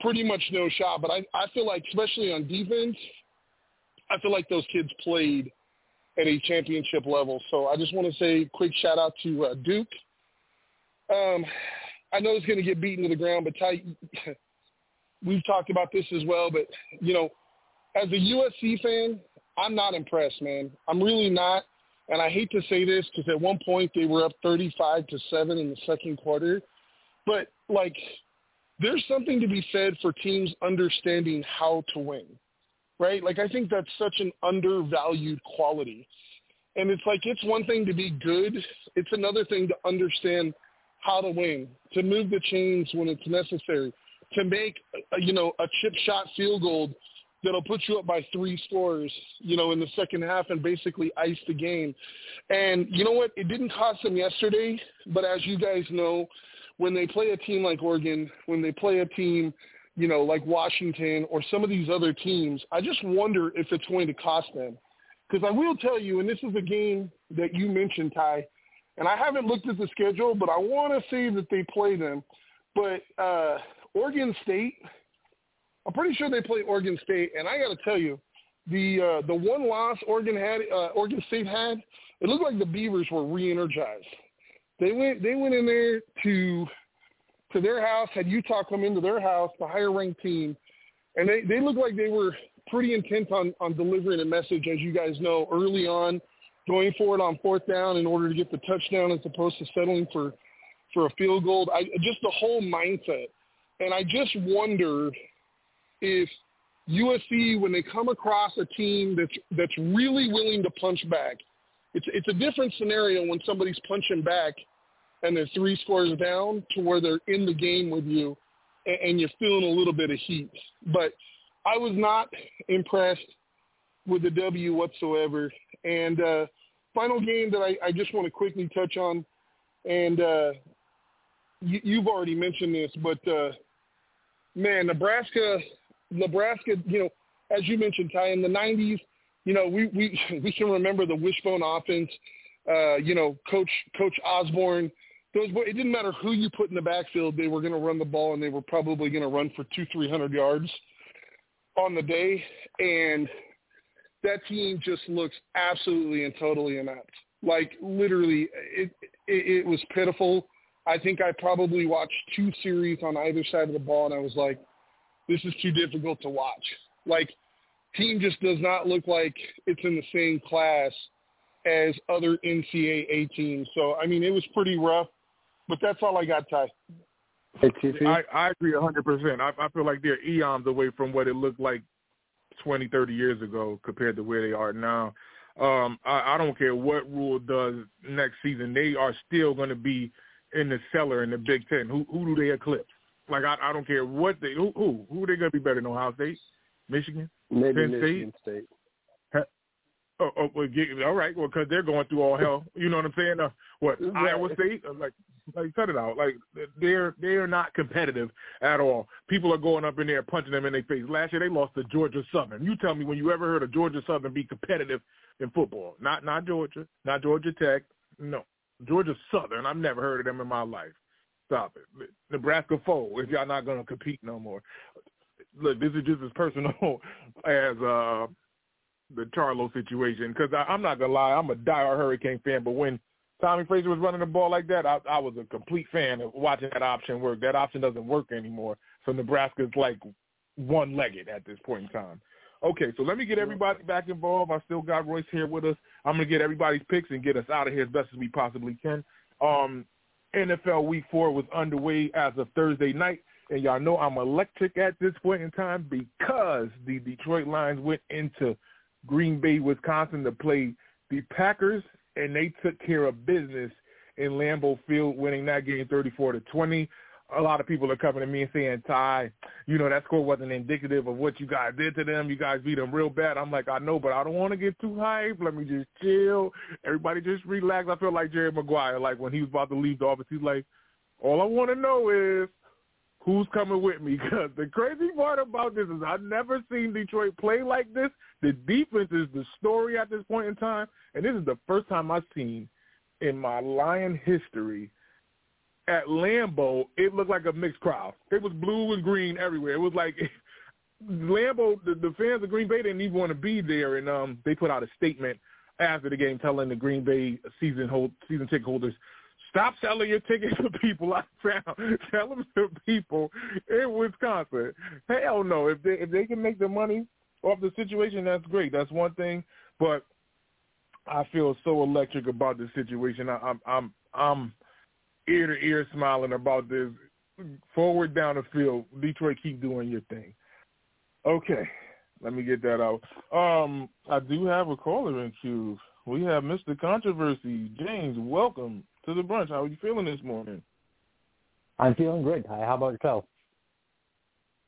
pretty much no shot. But I, I feel like, especially on defense, I feel like those kids played at a championship level. So I just want to say quick shout out to uh, Duke. Um, I know it's going to get beaten to the ground, but Ty, we've talked about this as well. But you know, as a USC fan, I'm not impressed, man. I'm really not. And I hate to say this because at one point they were up 35 to seven in the second quarter, but like, there's something to be said for teams understanding how to win, right? Like I think that's such an undervalued quality. And it's like it's one thing to be good; it's another thing to understand how to win, to move the chains when it's necessary, to make uh, you know a chip shot field goal that'll put you up by three scores, you know, in the second half and basically ice the game. And you know what? It didn't cost them yesterday, but as you guys know, when they play a team like Oregon, when they play a team, you know, like Washington or some of these other teams, I just wonder if it's going to cost them. Because I will tell you, and this is a game that you mentioned, Ty, and I haven't looked at the schedule, but I want to say that they play them. But uh, Oregon State – I'm pretty sure they play Oregon State, and I got to tell you, the uh, the one loss Oregon had, uh, Oregon State had, it looked like the Beavers were re-energized. They went they went in there to to their house, had Utah come into their house, the higher ranked team, and they they looked like they were pretty intent on on delivering a message, as you guys know, early on, going for it on fourth down in order to get the touchdown as opposed to settling for for a field goal. I just the whole mindset, and I just wonder if USC, when they come across a team that's that's really willing to punch back, it's it's a different scenario when somebody's punching back and they're three scores down to where they're in the game with you and, and you're feeling a little bit of heat. But I was not impressed with the W whatsoever. And uh, final game that I, I just want to quickly touch on, and uh, you, you've already mentioned this, but uh, man, Nebraska Nebraska, you know, as you mentioned, Ty, in the 90s, you know, we we we can remember the wishbone offense. Uh, you know, Coach Coach Osborne. Those it didn't matter who you put in the backfield, they were going to run the ball, and they were probably going to run for two, three hundred yards on the day. And that team just looks absolutely and totally inept. Like literally, it, it it was pitiful. I think I probably watched two series on either side of the ball, and I was like, this is too difficult to watch. Like, team just does not look like it's in the same class as other NCAA teams. So, I mean, it was pretty rough, but that's all I got, Ty. I, I agree 100%. I, I feel like they're eons away from what it looked like 20, 30 years ago compared to where they are now. Um, I, I don't care what Rhule does next season. They are still going to be in the cellar in the Big Ten. Who, who do they eclipse? Like I, I don't care what they who who who they gonna be better than Ohio State, Michigan, Maybe Penn Michigan State. State. Oh, oh well, get, all right. Well, because they're going through all hell. You know what I'm saying? Uh, what Right. Iowa State? Uh, Like, like cut it out. Like they're they are not competitive at all. People are going up in there punching them in their face. Last year they lost to Georgia Southern. You tell me when you ever heard of Georgia Southern be competitive in football? Not not Georgia, not Georgia Tech. No, Georgia Southern. I've never heard of them in my life. Stop it. Nebraska foe. If y'all not to compete no more. Look, this is just as personal as uh the Charlo situation because I'm not gonna lie, I'm a diehard Hurricane fan. But when Tommie Frazier was running the ball like that, I, I was a complete fan of watching that option work. That option doesn't work anymore. So Nebraska's like one-legged at this point in time. Okay, so let me get everybody back involved. I still got Royce here with us. I'm gonna get everybody's picks and get us out of here as best as we possibly can. Um, NFL Week Four was underway as of Thursday night, and y'all know I'm electric at this point in time because the Detroit Lions went into Green Bay, Wisconsin to play the Packers, and they took care of business in Lambeau Field, winning that game 34 to 20. A lot of people are coming to me and saying, Ty, you know, that score wasn't indicative of what you guys did to them. You guys beat them real bad. I'm like, I know, but I don't want to get too hype. Let me just chill. Everybody just relax. I feel like Jerry Maguire, like when he was about to leave the office, he's like, all I want to know is who's coming with me. Because the crazy part about this is I've never seen Detroit play like this. The defense is the story at this point in time, and this is the first time I've seen in my Lion history at Lambeau, it looked like a mixed crowd. It was blue and green everywhere. It was like Lambeau, the, the fans of Green Bay didn't even want to be there, and um, they put out a statement after the game telling the Green Bay season hold season ticket holders, stop selling your tickets to people out of town. Tell them to people in Wisconsin. Hell no. If they if they can make the money off the situation, that's great. That's one thing. But I feel so electric about this situation. I, I'm I'm I'm ear to ear smiling about this. Forward down the field, Detroit, keep doing your thing. Okay, let me get that out. Um, I do have a caller in queue. We have Mr. Controversy. James, welcome to the brunch. How are you feeling this morning? I'm feeling great. Hi, how about yourself?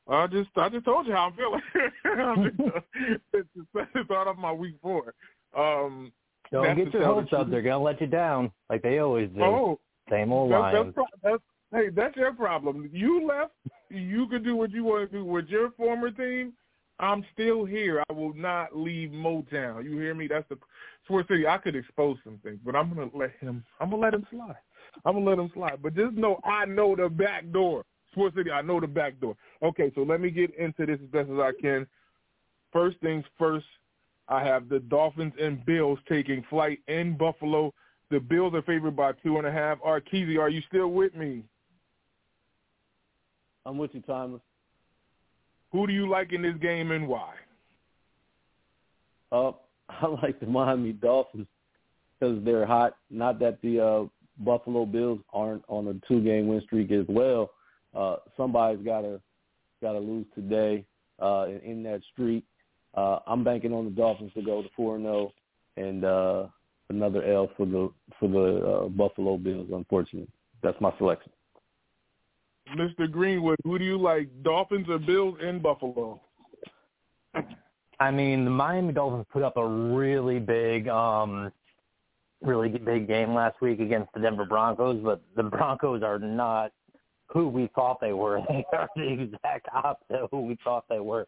I just I just told you how I'm feeling. I'm just, it's the start of my week four. Um, Don't get your hopes up. They're gonna let you down like they always do. Oh, Same old that's, Lions. that's, that's, hey, that's your problem. You left. You could do what you want to do with your former team. I'm still here. I will not leave Motown. You hear me? That's the Sports City. I could expose some things, but I'm gonna let him. I'm gonna let him slide. I'm gonna let him slide. But just know I know the back door. Sports City. I know the back door. Okay, so let me get into this as best as I can. First things first. I have the Dolphins and Bills taking flight in Buffalo. The Bills are favored by two and a half. Arkeezy, are you still with me? I'm with you, Thomas. Who do you like in this game and why? Uh, I like the Miami Dolphins because they're hot. Not that the uh, Buffalo Bills aren't on a two-game win streak as well. Uh, somebody's got to got to lose today uh, in, in that streak. Uh, I'm banking on the Dolphins to go to four and zero, and uh, another L for the for the uh, Buffalo Bills. Unfortunately, that's my selection. Mr. Greenwood, who do you like, Dolphins or Bills in Buffalo? I mean, the Miami Dolphins put up a really big, um, really big game last week against the Denver Broncos, but the Broncos are not who we thought they were. They are the exact opposite of who we thought they were.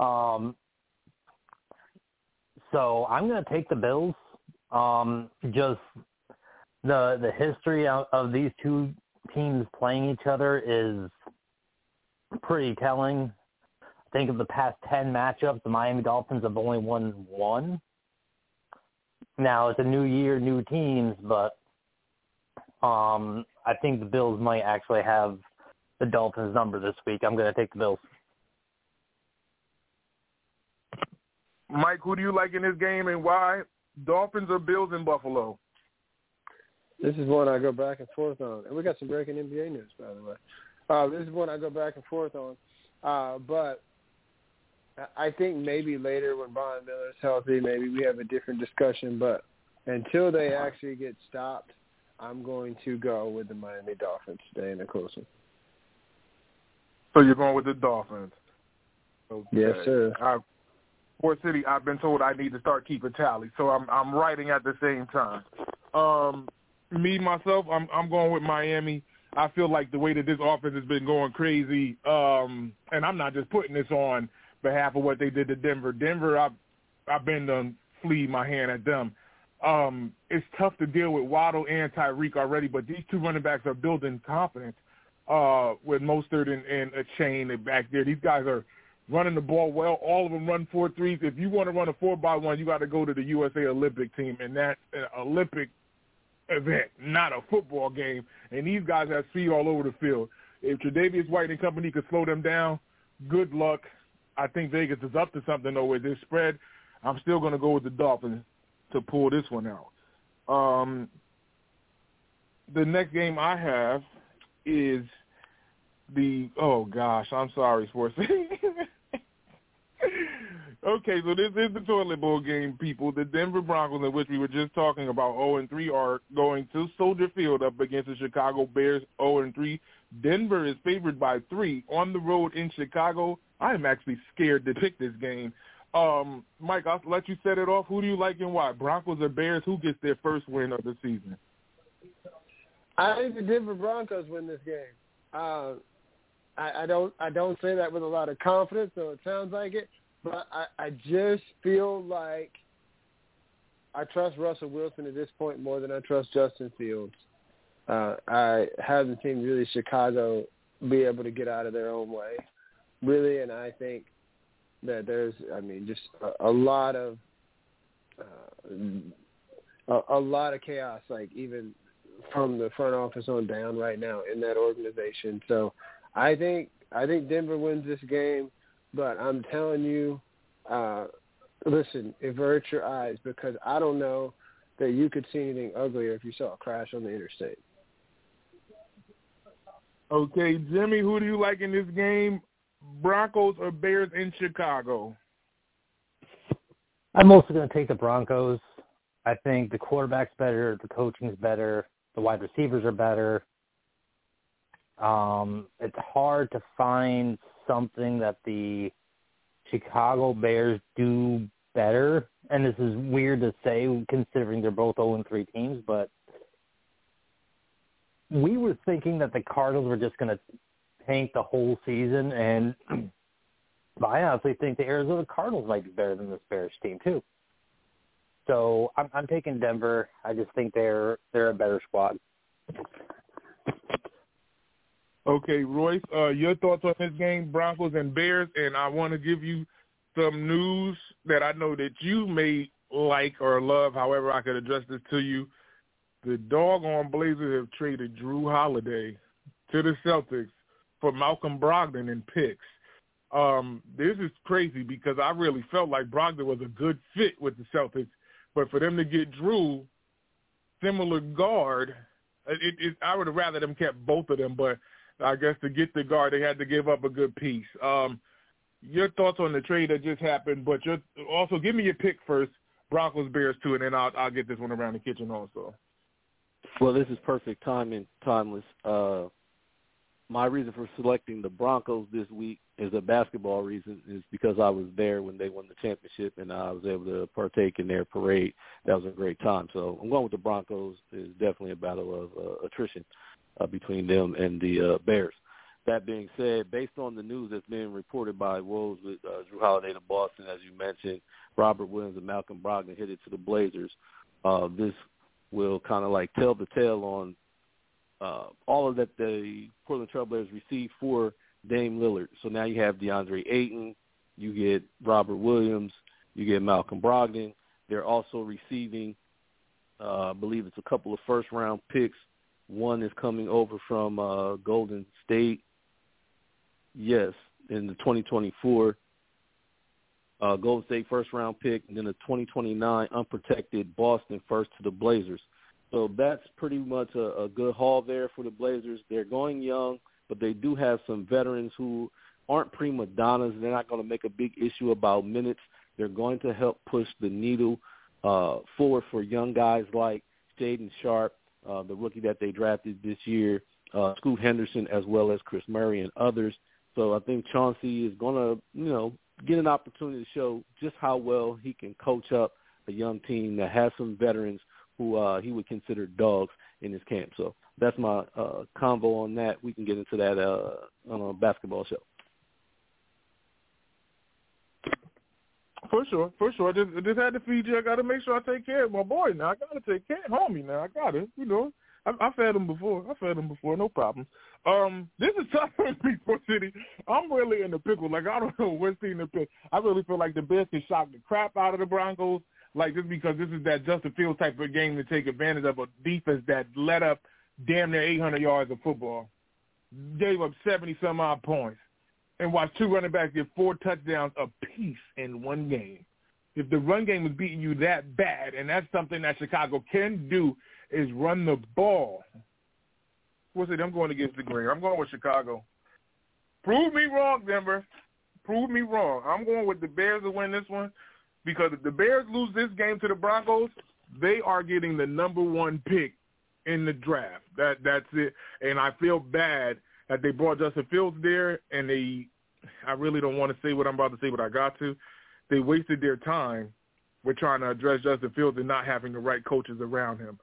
Um, so I'm going to take the Bills. Um, just the the history of, of these two teams playing each other is pretty telling. I think of the past 10 matchups, the Miami Dolphins have only won one. Now, it's a new year, new teams, but um, I think the Bills might actually have the Dolphins number this week. I'm going to take the Bills. Mike, who do you like in this game and why? Dolphins or Bills in Buffalo? This is one I go back and forth on. And we got some breaking NBA news, by the way. Uh, this is one I go back and forth on. Uh, but I think maybe later when Von Miller's healthy, maybe we have a different discussion. But until they actually get stopped, I'm going to go with the Miami Dolphins today in a close. So you're going with the Dolphins? Okay. Yes, sir. I, Fort City, I've been told I need to start keeping tally, so I'm I'm writing at the same time. Um, me myself, I'm I'm going with Miami. I feel like the way that this offense has been going crazy, um, and I'm not just putting this on behalf of what they did to Denver. Denver, I've I've been to flee my hand at them. Um, it's tough to deal with Waddle and Tyreek already, but these two running backs are building confidence uh, with Mostert and, and a chain back there. These guys are running the ball well. All of them run four threes. If you want to run a four by one, you got to go to the USA Olympic team, and that's an Olympic event, not a football game. And these guys have speed all over the field. If Tre'Davious White and company could slow them down, good luck. I think Vegas is up to something though with this spread. I'm still going to go with the Dolphins to pull this one out. Um, the next game I have is the oh gosh, I'm sorry, sports. okay, so this is the toilet bowl game, people. The Denver Broncos, in which we were just talking about, 0 and 3, are going to Soldier Field up against the Chicago Bears, 0 and 3. Denver is favored by three on the road in Chicago. I am actually scared to pick this game. Um, Mike, I'll let you set it off. Who do you like and why? Broncos or Bears? Who gets their first win of the season? I think the Denver Broncos win this game. Uh, I, I don't I don't say that with a lot of confidence, though it sounds like it. But I, I just feel like I trust Russell Wilson at this point more than I trust Justin Fields. Uh, I haven't seen really Chicago be able to get out of their own way, really, and I think that there's, I mean, just a, a lot of uh, a, a lot of chaos, like even from the front office on down right now in that organization. So I think I think Denver wins this game, but I'm telling you, uh, listen, avert your eyes because I don't know that you could see anything uglier if you saw a crash on the interstate. Okay, Jimmy, who do you like in this game? Broncos or Bears in Chicago? I'm also going to take the Broncos. I think the quarterback's better, the coaching's better, the wide receivers are better. Um, it's hard to find something that the Chicago Bears do better. And this is weird to say considering they're both 0 3 teams, but we were thinking that the Cardinals were just going to tank the whole season, and I honestly think the Arizona Cardinals might be better than this Bears team too. So I'm, I'm taking Denver. I just think they're they're a better squad. Okay, Royce, uh, your thoughts on this game, Broncos and Bears, and I want to give you some news that I know that you may like or love. However, I could address this to you. The doggone Blazers have traded Jrue Holiday to the Celtics for Malcolm Brogdon and picks. Um, this is crazy because I really felt like Brogdon was a good fit with the Celtics, but for them to get Drew, similar guard, it, it, I would have rather them kept both of them, but I guess to get the guard, they had to give up a good piece. Um, your thoughts on the trade that just happened, but your, also give me your pick first, Broncos Bears too, and then I'll I'll get this one around the kitchen also. Well, this is perfect timing, Tymeless. Uh, my reason for selecting the Broncos this week is a basketball reason, is because I was there when they won the championship and I was able to partake in their parade. That was a great time. So I'm going with the Broncos. It's definitely a battle of uh, attrition uh, between them and the uh, Bears. That being said, based on the news that's being reported by Woj with uh, Jrue Holiday to Boston, as you mentioned, Robert Williams and Malcolm Brogdon headed to the Blazers, uh, this will kind of like tell the tale on uh, all of that the Portland Trailblazers received for Dame Lillard. So now you have DeAndre Ayton, you get Robert Williams, you get Malcolm Brogdon. They're also receiving, uh, I believe it's a couple of first round picks. One is coming over from uh, Golden State. Yes, in the 2024 uh, Golden State first round pick, and then a 2029 unprotected Boston first to the Blazers. So that's pretty much a, a good haul there for the Blazers. They're going young, but they do have some veterans who aren't prima donnas. They're not going to make a big issue about minutes. They're going to help push the needle uh, forward for young guys like Shaedon Sharpe, uh, the rookie that they drafted this year, uh, Scoot Henderson, as well as Kris Murray and others. So I think Chauncey is going to, you know, get an opportunity to show just how well he can coach up a young team that has some veterans who uh, he would consider dogs in his camp. So that's my uh, convo on that. We can get into that uh, on a basketball show. For sure, for sure. Just, just had to feed you. I got to make sure I take care of my boy now. I got to take care of homie now. I got it. You know, I, I fed him before. I fed him before. No problem. Um, this is tough for me, for City. I'm really in the pickle. Like I don't know what's in the pick. I really feel like the Bears can shock the crap out of the Broncos. Like just because this is that Justin Fields type of game to take advantage of a defense that let up damn near 800 yards of football, gave up 70 some odd points, and watched two running backs get four touchdowns apiece in one game. If the run game was beating you that bad, and that's something that Chicago can do, is run the ball. What's it? I'm going against the grain. I'm going with Chicago. Prove me wrong, Denver. Prove me wrong. I'm going with the Bears to win this one because if the Bears lose this game to the Broncos, they are getting the number one pick in the draft. That that's it. And I feel bad they brought Justin Fields there, and they. I really don't want to say what I'm about to say, but I got to. They wasted their time with trying to address Justin Fields and not having the right coaches around him.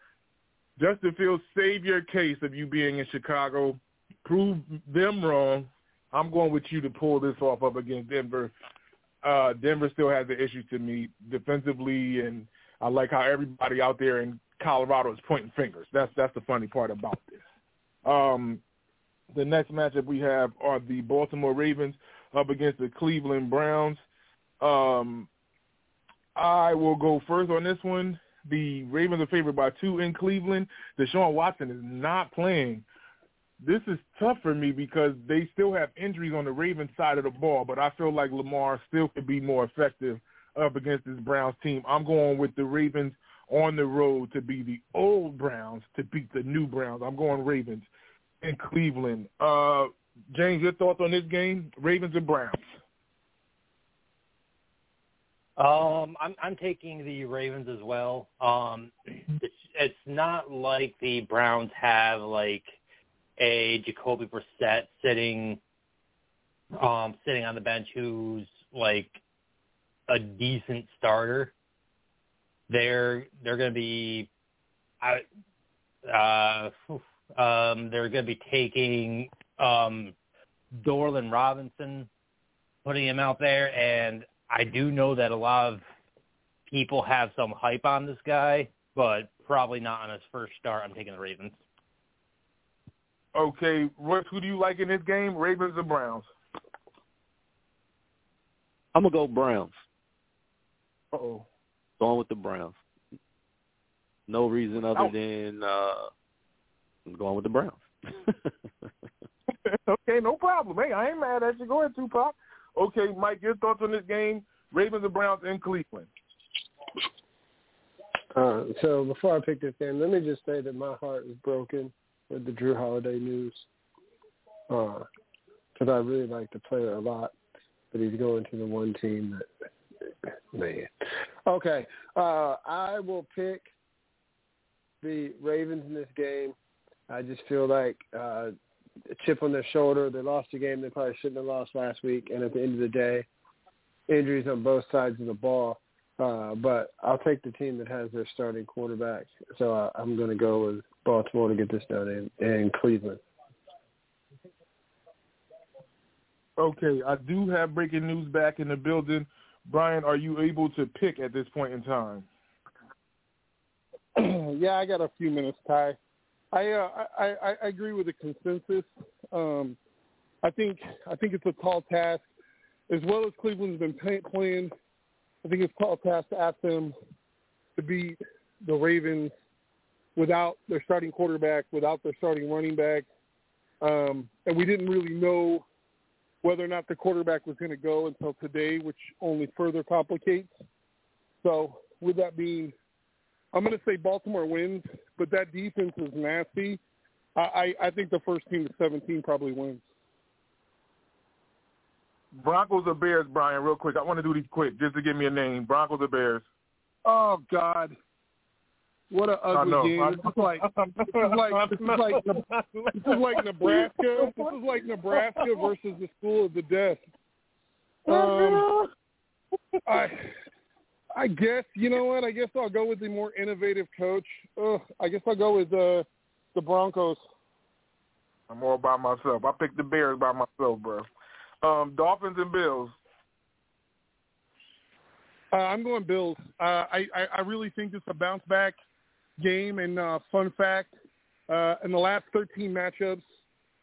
Justin Fields, save your case of you being in Chicago. Prove them wrong. I'm going with you to pull this off up against Denver. Uh, Denver still has the issue to me defensively, and I like how everybody out there in Colorado is pointing fingers. That's that's the funny part about this. Um, the next matchup we have are the Baltimore Ravens up against the Cleveland Browns. Um, I will go first on this one. The Ravens are favored by two in Cleveland. Deshaun Watson is not playing. This is tough for me because they still have injuries on the Ravens side of the ball, but I feel like Lamar still could be more effective up against this Browns team. I'm going with the Ravens on the road to be the old Browns to beat the new Browns. I'm going Ravens in Cleveland. Uh, James, your thoughts on this game? Ravens and Browns. Um, I'm I'm taking the Ravens as well. Um, it's it's not like the Browns have like a Jacoby Brissett sitting um sitting on the bench who's like a decent starter. They're they're going to be I, uh um they're going to be taking um Dorian Robinson putting him out there and I do know that a lot of people have some hype on this guy, but probably not on his first start. I'm taking the Ravens. Okay, Royce, who do you like in this game, Ravens or Browns? I'm gonna go Browns. Uh oh. Going with the Browns. No reason other oh. than uh I'm going with the Browns. okay, no problem. Hey, I ain't mad at you. Go ahead, Tupac. Okay, Mike, your thoughts on this game? Ravens and Browns in Cleveland. Uh, so before I pick this game, let me just say that my heart is broken with the Jrue Holiday news because uh, I really like the player a lot, but he's going to the one team that man. Okay, uh, I will pick the Ravens in this game. I just feel like uh, a chip on their shoulder. They lost a game they probably shouldn't have lost last week, and at the end of the day, injuries on both sides of the ball. Uh, but I'll take the team that has their starting quarterback. So uh, I'm going to go with Baltimore to get this done in, in Cleveland. Okay, I do have breaking news back in the building. Brian, are you able to pick at this point in time? yeah, I got a few minutes, Ty. I uh, I, I, I agree with the consensus. Um, I think I think it's a tall task, as well as Cleveland's been pay, playing. I think it's a tall task to ask them to beat the Ravens without their starting quarterback, without their starting running back, um, and we didn't really know whether or not the quarterback was going to go until today, which only further complicates. So, with that being I'm going to say Baltimore wins, but that defense is nasty. I, I, I think the first team to 17 probably wins. Broncos or Bears, Brian? Real quick, I want to do these quick, just to give me a name. Broncos or Bears? Oh God, what an ugly game! This is like this is like this is like this is like Nebraska. This is like Nebraska versus the school of the deaf. Um, I I guess you know what. I guess I'll go with the more innovative coach. Ugh, I guess I'll go with uh, the Broncos. I'm all by myself. I picked the Bears by myself, bro. Um, Dolphins and Bills. Uh, I'm going Bills. Uh, I, I I really think it's a bounce back game. And uh, fun fact: uh, in the last 13 matchups,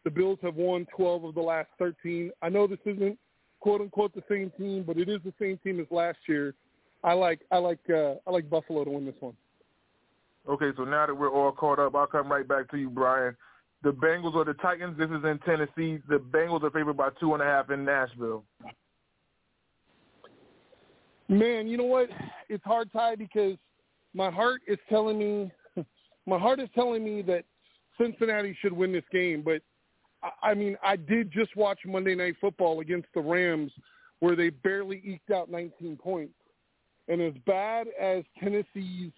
the Bills have won 12 of the last 13. I know this isn't quote unquote the same team, but it is the same team as last year. I like I like uh, I like Buffalo to win this one. Okay, so now that we're all caught up, I'll come right back to you, Brian. The Bengals or the Titans? This is in Tennessee. The Bengals are favored by two and a half in Nashville. Man, you know what? It's hard, Ty, because my heart is telling me, my heart is telling me that Cincinnati should win this game. But I mean, I did just watch Monday Night Football against the Rams, where they barely eked out 19 points. And as bad as Tennessee's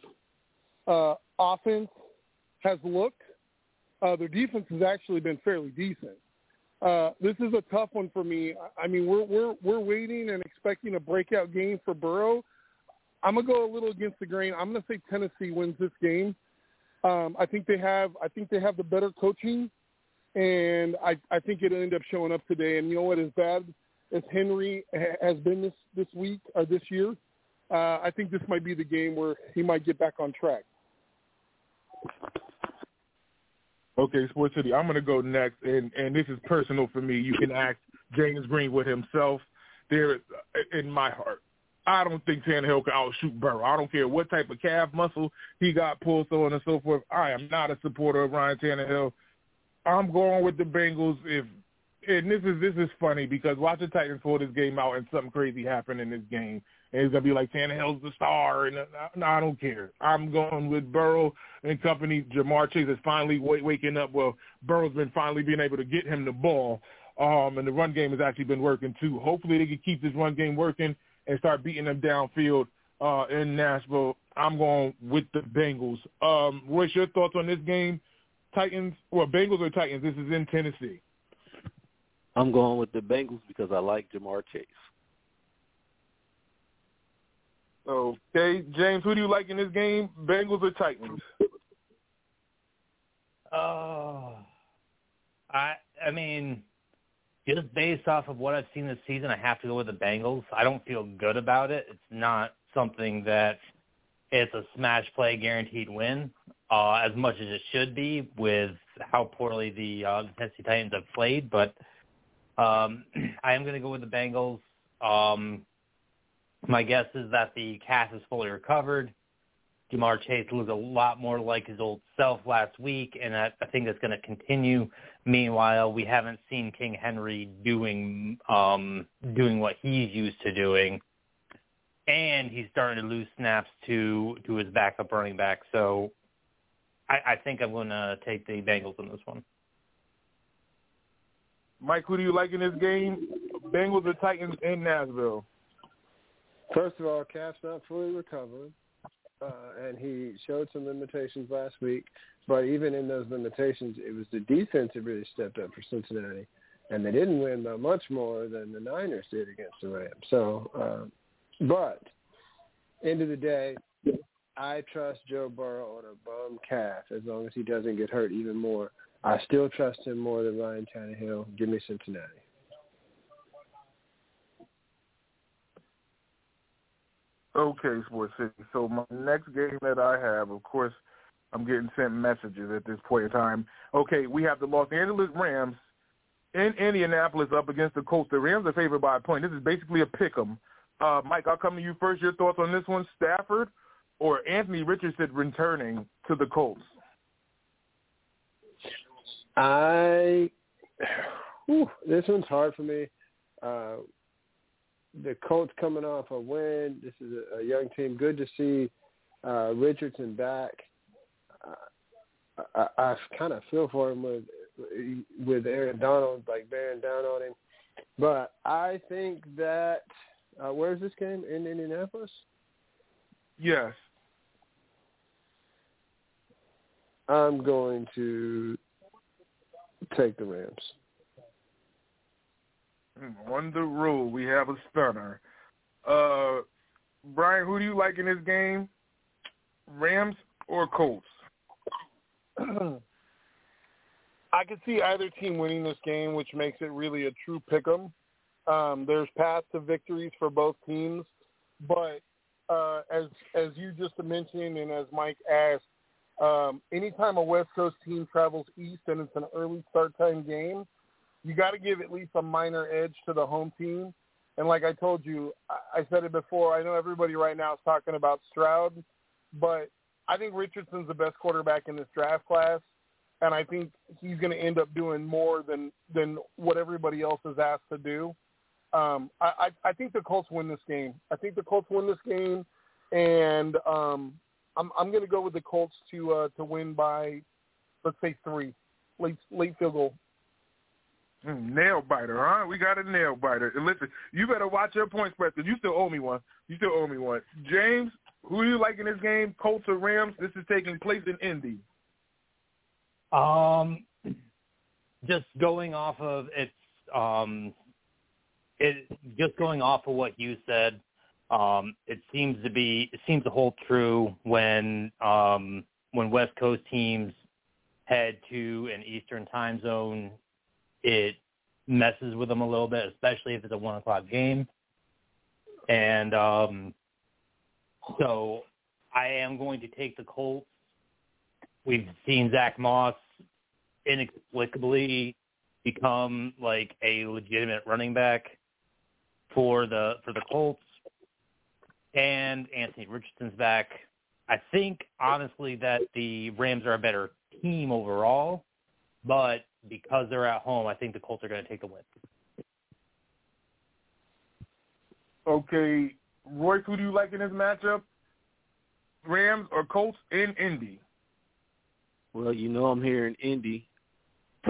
uh, offense has looked, uh, their defense has actually been fairly decent. Uh, this is a tough one for me. I mean, we're we're we're waiting and expecting a breakout game for Burrow. I'm gonna go a little against the grain. I'm gonna say Tennessee wins this game. Um, I think they have I think they have the better coaching, and I I think it'll end up showing up today. And you know what? As bad as Henry has been this this week or this year, uh, I think this might be the game where he might get back on track. Okay, Sports City, I'm going to go next, and and this is personal for me. You can ask James Greenwood himself. There, in my heart, I don't think Tannehill can outshoot Burrow. I don't care what type of calf muscle he got pulled, so on and so forth. I am not a supporter of Ryan Tannehill. I'm going with the Bengals. If and this is this is funny because watch the Titans pull this game out and something crazy happen in this game. And it's gonna be like Tannehill's the star, and uh, no, I don't care. I'm going with Burrow and company. Ja'Marr Chase is finally w- waking up. Well, Burrow's been finally being able to get him the ball, um, and the run game has actually been working too. Hopefully, they can keep this run game working and start beating them downfield uh, in Nashville. I'm going with the Bengals. Um, Royce, your thoughts on this game? Titans, or Bengals or Titans? This is in Tennessee. I'm going with the Bengals because I like Ja'Marr Chase. Okay, James, who do you like in this game? Bengals or Titans? Oh, I I mean, just based off of what I've seen this season, I have to go with the Bengals. I don't feel good about it. It's not something that it's a smash play guaranteed win, uh, as much as it should be with how poorly the, uh, Tennessee Titans have played. But um, I am going to go with the Bengals. Um, my guess is that the cast is fully recovered. Ja'Marr Chase looks a lot more like his old self last week, and I, I think that's going to continue. Meanwhile, we haven't seen King Henry doing um, doing what he's used to doing, and he's starting to lose snaps to to his backup running back. So, I, I think I'm going to take the Bengals in this one. Mike, who do you like in this game? Bengals or Titans in Nashville? First of all, Cap's not fully recovered uh, and he showed some limitations last week. But even in those limitations, it was the defense that really stepped up for Cincinnati, and they didn't win by much more than the Niners did against the Rams. So, uh, but end of the day, I trust Joe Burrow on a bum calf as long as he doesn't get hurt even more. I still trust him more than Ryan Tannehill. Give me Cincinnati. Okay, Sports City. So my next game that I have, of course, I'm getting sent messages at this point in time. Okay, we have the Los Angeles Rams in Indianapolis up against the Colts. The Rams are favored by a point. This is basically a pick 'em. Uh, Mike, I'll come to you first. Your thoughts on this one, Stafford or Anthony Richardson returning to the Colts? I, whew, this one's hard for me. Uh, the Colts coming off a win. This is a, a young team. Good to see uh, Richardson back. Uh, I, I kind of feel for him with with Aaron Donald, like bearing down on him. But I think that uh, where's this game in Indianapolis? Yes. I'm going to take the Rams. On the road, we have a stunner. Uh, Brian, who do you like in this game? Rams or Colts? I could see either team winning this game, which makes it really a true pick 'em. Um, there's paths to victories for both teams, but uh, as as you just mentioned and as Mike asked, um, anytime a West Coast team travels east and it's an early start time game, you got to give at least a minor edge to the home team. And like I told you, I said it before. I know everybody right now is talking about Stroud, but I think Richardson's the best quarterback in this draft class, and I think he's going to end up doing more than than what everybody else is asked to do. Um, I, I, I think the Colts win this game. I think the Colts win this game, and um, I'm I'm going to go with the Colts to uh, to win by let's say three, late late field goal. Mm, nail biter, huh? We got a nail biter. And listen, you better watch your points spread because you still owe me one. You still owe me one. James, who do you like in this game? Colts or Rams? This is taking place in Indy. Um, just going off of it's um, it just going off of what you said. Um, it seems to be it seems to hold true when um when West Coast teams head to an Eastern time zone it messes with them a little bit, especially if it's a one o'clock game. And um, so I am going to take the Colts. We've seen Zack Moss inexplicably become like a legitimate running back for the for the Colts. and Anthony Richardson's back. I think honestly that the Rams are a better team overall, but because they're at home, I think the Colts are going to take the win. Okay, Royce, who do you like in this matchup? Rams or Colts in Indy? Well, you know I'm here in Indy,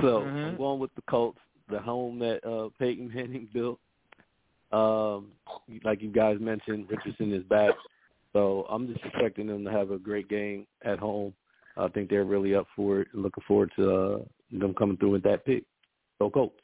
so Mhm. I'm going with the Colts, the home that uh, Peyton Manning built. Um, like you guys mentioned, Richardson is back, so I'm just expecting them to have a great game at home. I think they're really up for it. And looking forward to uh, them coming through with that pick. So Colts.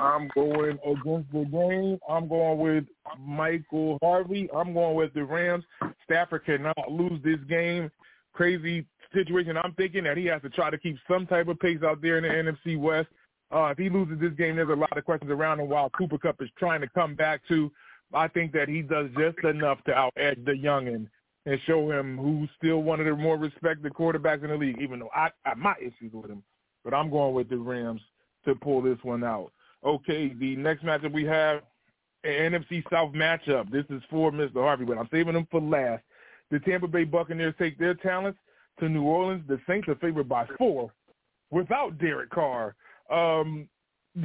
I'm going against the game. I'm going with Michael Harvey. I'm going with the Rams. Stafford cannot lose this game. Crazy situation. I'm thinking that he has to try to keep some type of pace out there in the NFC West. Uh, if he loses this game, there's a lot of questions around him while Cooper Kupp is trying to come back to. I think that he does just enough to out-edge the youngin and show him who's still one of the more respected quarterbacks in the league, even though I I have my issues with him. But I'm going with the Rams to pull this one out. Okay, the next matchup we have, an NFC South matchup. This is for Mr. Harvey, but I'm saving them for last. The Tampa Bay Buccaneers take their talents to New Orleans. The Saints are favored by four without Derek Carr. Um,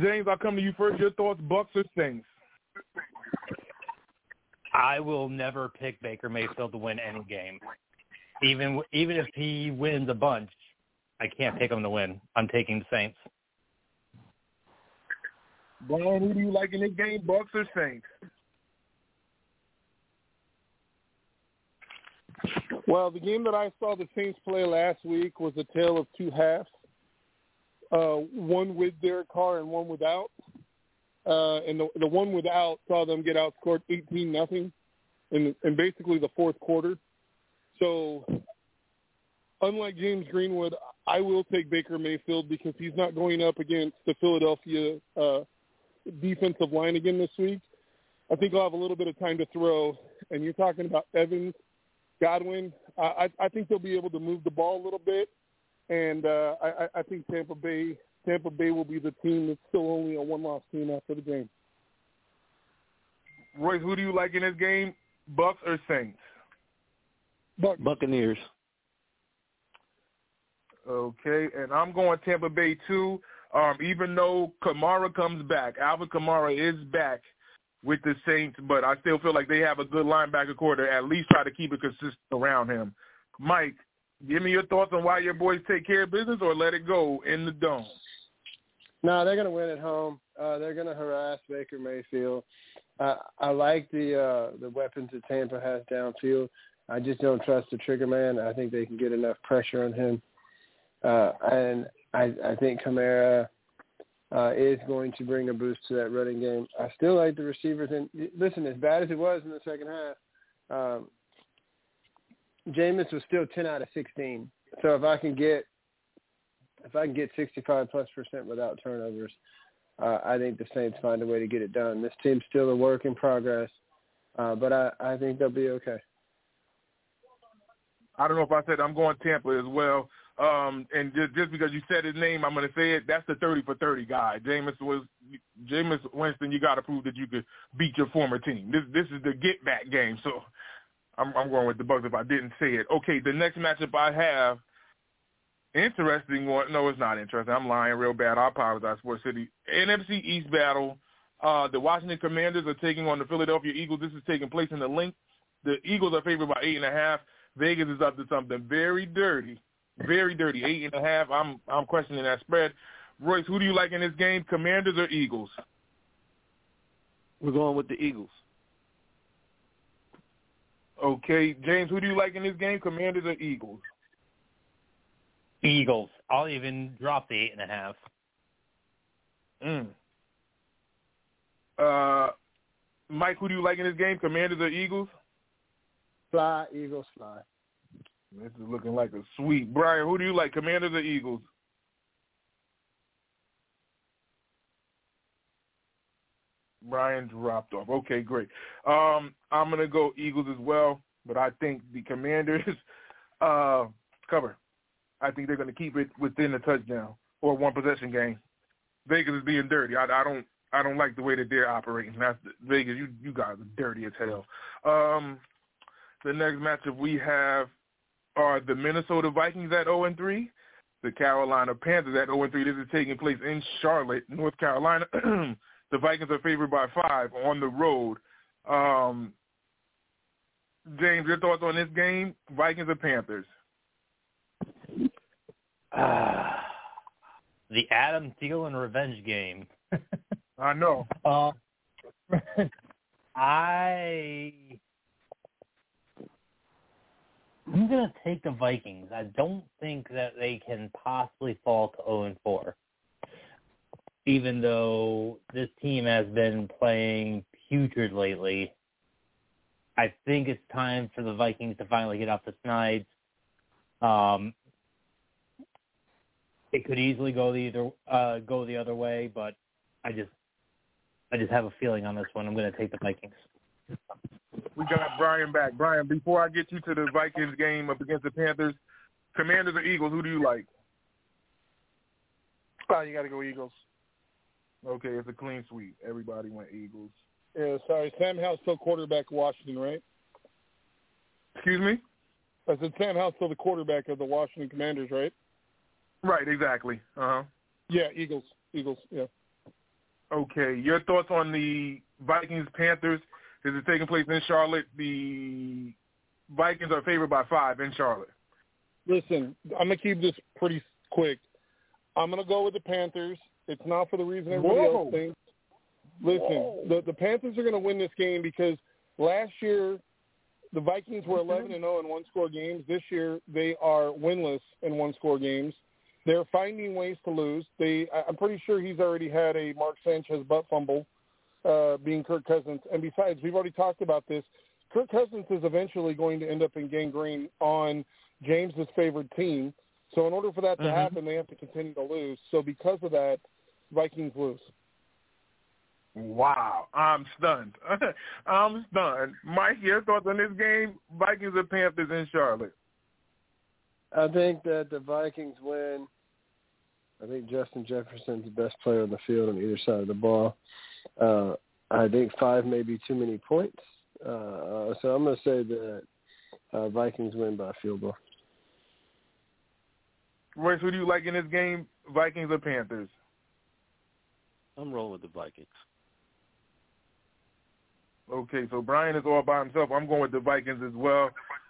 James, I'll come to you first. Your thoughts, Bucks or Saints? I will never pick Baker Mayfield to win any game, even even if he wins a bunch. I can't pick him to win. I'm taking the Saints. Brian, who do you like in this game, Bucks or Saints? Well, the game that I saw the Saints play last week was a tale of two halves. Uh, one with Derek Carr and one without. Uh, and the, the one without saw them get outscored 18 nothing in, in basically the fourth quarter. So, unlike James Greenwood, I will take Baker Mayfield because he's not going up against the Philadelphia uh, defensive line again this week. I think he'll have a little bit of time to throw. And you're talking about Evans, Godwin. Uh, I, I think they'll be able to move the ball a little bit, and uh, I, I think Tampa Bay Tampa Bay will be the team that's still only a one-loss team after the game. Royce, who do you like in this game, Bucks or Saints? Bucks. Buccaneers. Okay, and I'm going Tampa Bay too. Um, even though Kamara comes back, Alvin Kamara is back with the Saints, but I still feel like they have a good linebacker corps to at least try to keep it consistent around him. Mike, give me your thoughts on why your boys take care of business or let it go in the dome. No, they're going to win at home. Uh, they're going to harass Baker Mayfield. Uh, I like the uh, the weapons that Tampa has downfield. I just don't trust the trigger man. I think they can get enough pressure on him, uh, and I, I think Kamara uh, is going to bring a boost to that running game. I still like the receivers. And listen, as bad as it was in the second half, um, Jameis was still ten out of sixteen. So if I can get if I can get 65 plus percent without turnovers, uh, I think the Saints find a way to get it done. This team's still a work in progress, uh, but I, I think they'll be okay. I don't know if I said I'm going Tampa as well. Um, and just, just because you said his name, I'm going to say it. That's the 30 for 30 guy. Jameis was Jameis Winston. You got to prove that you could beat your former team. This this is the get back game. So I'm, I'm going with the Bucks if I didn't say it. Okay, the next matchup I have interesting one. No, it's not interesting. I'm lying real bad. I apologize, Sports City. NFC East battle. Uh, the Washington Commanders are taking on the Philadelphia Eagles. This is taking place in the Linc. The Eagles are favored by eight and a half. Vegas is up to something very dirty, very dirty. Eight and a half. I'm I'm questioning that spread. Royce, who do you like in this game? Commanders or Eagles? We're going with the Eagles. Okay, James, who do you like in this game? Commanders or Eagles? Eagles. I'll even drop the eight and a half. Mm. Uh, Mike, who do you like in this game? Commanders or Eagles? Fly, Eagles, fly. This is looking like a sweep. Brian, who do you like, Commanders or Eagles? Brian dropped off. Okay, great. Um, I'm gonna go Eagles as well, but I think the Commanders uh, cover. I think they're gonna keep it within a touchdown or one possession game. Vegas is being dirty. I, I don't I don't like the way that they're operating. That's Vegas. You you guys are dirty as hell. Um, the next matchup we have are the Minnesota Vikings at 0 and 3, the Carolina Panthers at 0 and 3. This is taking place in Charlotte, North Carolina. the Vikings are favored by five on the road. Um, James, your thoughts on this game, Vikings or Panthers? Uh, the Adam Thielen revenge game. I know. Uh, I I'm gonna take the Vikings. I don't think that they can possibly fall to 0 and 4, even though this team has been playing putrid lately. I think it's time for the Vikings to finally get off the schneid. Um, it could easily go the either uh, go the other way, but I just I just have a feeling on this one. I'm going to take the Vikings. We got Brian back. Brian, before I get you to the Vikings game up against the Panthers, Commanders or Eagles, who do you like? Oh, you got to go Eagles. Okay, it's a clean sweep. Everybody went Eagles. Yeah, sorry. Sam Howell's still quarterback Washington, right? Excuse me? I said Sam Howell's still the quarterback of the Washington Commanders, right? Right, exactly. Uh-huh. Yeah, Eagles. Eagles, yeah. Okay, your thoughts on the Vikings Panthers? Is it taking place in Charlotte? The Vikings are favored by five in Charlotte. Listen, I'm gonna keep this pretty quick. I'm gonna go with the Panthers. It's not for the reason everybody Whoa. else thinks. Listen, the the Panthers are gonna win this game because last year the Vikings were 11 and 0 in one score games. This year they are winless in one score games. They're finding ways to lose. They, I- I'm pretty sure he's already had a Mark Sanchez butt fumble, uh, being Kirk Cousins. And besides, we've already talked about this. Kirk Cousins is eventually going to end up in Gang Green on James's favorite team. So in order for that to Mhm. happen, they have to continue to lose. So because of that, Vikings lose. Wow, I'm stunned. I'm stunned. Mike, your thoughts on this game? Vikings or Panthers in Charlotte? I think that the Vikings win. I think Justin Jefferson's the best player on the field on either side of the ball. Uh, I think five may be too many points. Uh, uh, so I'm going to say that uh, Vikings win by a field goal. Royce, who do you like in this game? Vikings or Panthers? I'm rolling with the Vikings. Okay, so Brian is all by himself. I'm going with the Vikings as well.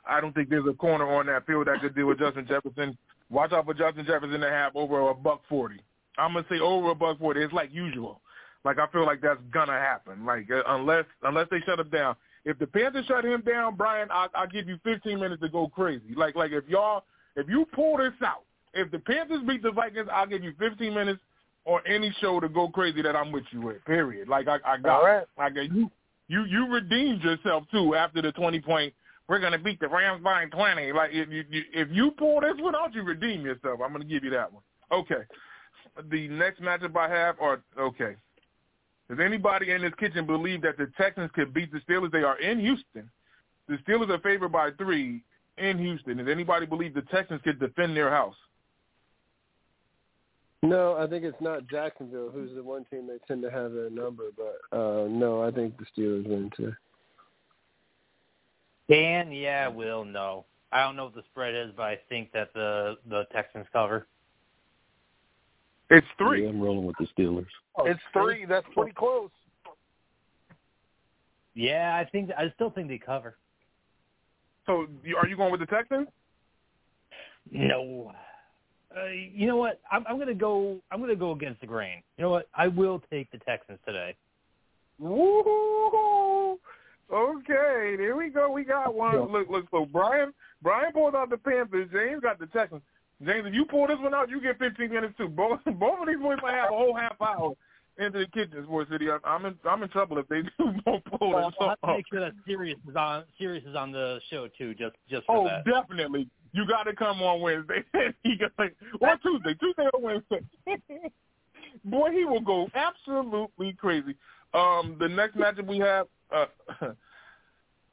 I don't think there's a corner on that field that could deal with Justin Jefferson. Watch out for Justin Jefferson to have over a buck forty. I'm gonna say over a buck forty. It's like usual. Like I feel like that's gonna happen. Like uh, unless unless they shut him down. If the Panthers shut him down, Brian, I, I'll give you 15 minutes to go crazy. Like like if y'all if you pull this out, if the Panthers beat the Vikings, I'll give you 15 minutes or any show to go crazy that I'm with you with. Period. Like I, I got All right. I got you. You you redeemed yourself too after the 20 point. We're gonna beat the Rams by 20. Like if you if you pull this one out, you redeem yourself. I'm gonna give you that one. Okay. The next matchup I have are okay. Does anybody in this kitchen believe that the Texans could beat the Steelers? They are in Houston. The Steelers are favored by three in Houston. Does anybody believe the Texans could defend their house? No, I think it's not Jacksonville, who's the one team they tend to have their number. But uh, no, I think the Steelers win too. Dan, yeah, will no. I don't know what the spread is, but I think that the the Texans cover. It's three. Yeah, I'm rolling with the Steelers. It's three. That's pretty close. Yeah, I think I still think they cover. So are you going with the Texans? No. Uh, you know what? I'm, I'm gonna go. I'm gonna go against the grain. You know what? I will take the Texans today. Woo! Okay, there we go. We got one. Yeah. Look, look. So Brian, Brian pulled out the Panthers. James got the Texans. James, if you pull this one out, you get 15 minutes too. Both both of these boys might have a whole half hour into the kitchen, Sports City. I'm- I'm in I'm in trouble if they do both pull Well, this I'll have to make sure that Sirius is on. Sirius is on the show too, just just for Oh, that. definitely. You got to come on Wednesday. he got or Tuesday, Tuesday or Wednesday. Boy, he will go absolutely crazy. Um, the next matchup we have, uh,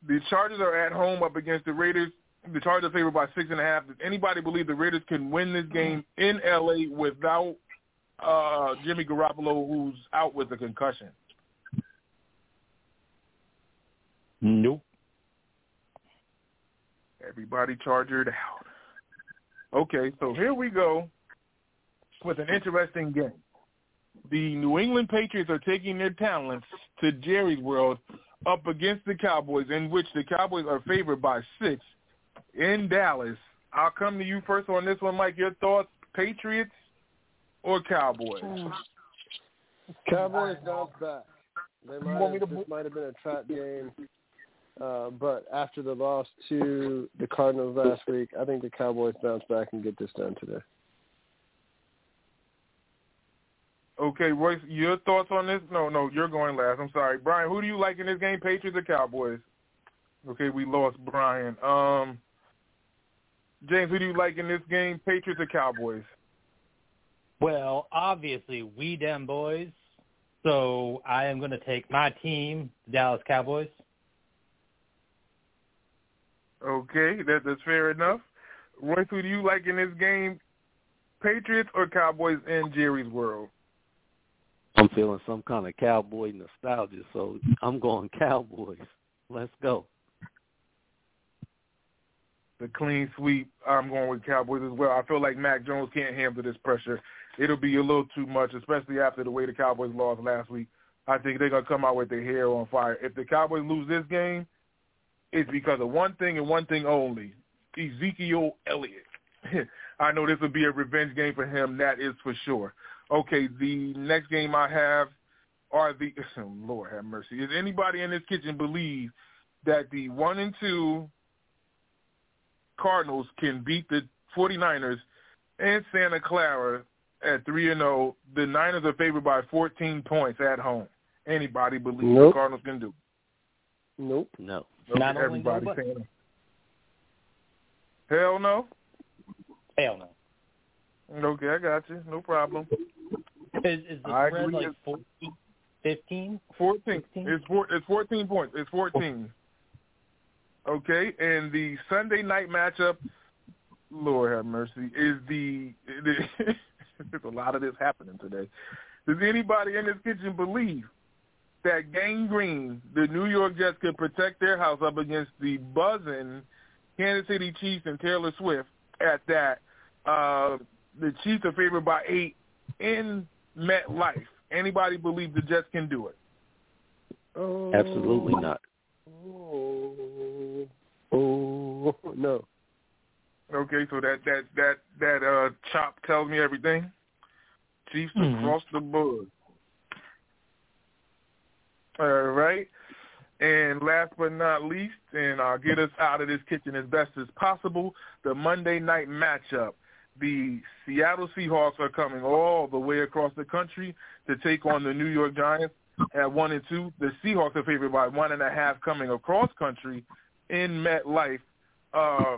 the Chargers are at home up against the Raiders. The Chargers are favored by six and a half. Does anybody believe the Raiders can win this game in LA without uh, Jimmy Garoppolo, who's out with a concussion? Nope. Everybody chargered out. Okay, so here we go with an interesting game. The New England Patriots are taking their talents to Jerry's World up against the Cowboys, in which the Cowboys are favored by six in Dallas. I'll come to you first on this one, Mike. Your thoughts, Patriots or Cowboys? Cowboys bounce back. They might have, this might have been a trap game, uh, but after the loss to the Cardinals last week, I think the Cowboys bounce back and get this done today. Okay, Royce, your thoughts on this? No, no, you're going last. I'm sorry, Brian. Who do you like in this game, Patriots or Cowboys? Okay, we lost Brian. Um, James, who do you like in this game, Patriots or Cowboys? Well, obviously, we them boys. So I am going to take my team, the Dallas Cowboys. Okay, that, that's fair enough. Royce, who do you like in this game, Patriots or Cowboys in Jerry's world? I'm feeling some kind of cowboy nostalgia, so I'm going Cowboys. Let's go. The clean sweep. I'm going with Cowboys as well. I feel like Mac Jones can't handle this pressure. It'll be a little too much, especially after the way the Cowboys lost last week. I think they're gonna come out with their hair on fire. If the Cowboys lose this game, it's because of one thing and one thing only: Ezekiel Elliott. I know this will be a revenge game for him. That is for sure. Okay, the next game I have are the oh, Lord have mercy. Is anybody in this kitchen believe that the one and two Cardinals can beat the 49ers in Santa Clara at three and zero? The Niners are favored by 14 points at home. Anybody believe Nope. the Cardinals can do? Nope. No. Okay, Not only everybody no, but- hell no. Hell no. Okay, I got you. No problem. Is, is the I spread like 14, 15? 14. 16? It's four, it's 14 points. It's 14. Okay, and the Sunday night matchup, Lord have mercy, is the, there's a lot of this happening today. Does anybody in this kitchen believe that Gang Green, the New York Jets, could protect their house up against the buzzing Kansas City Chiefs and Taylor Swift at that? Uh, the Chiefs are favored by eight in MetLife. Anybody believe the Jets can do it? Oh, Absolutely not. Oh, oh no. Okay, so that that that that uh chop tells me everything. Chiefs Mhm. across the board. All right. And last but not least, and I'll get us out of this kitchen as best as possible, the Monday night matchup. The Seattle Seahawks are coming all the way across the country to take on the New York Giants at one and two. The Seahawks are favored by one and a half coming across country in MetLife. Uh,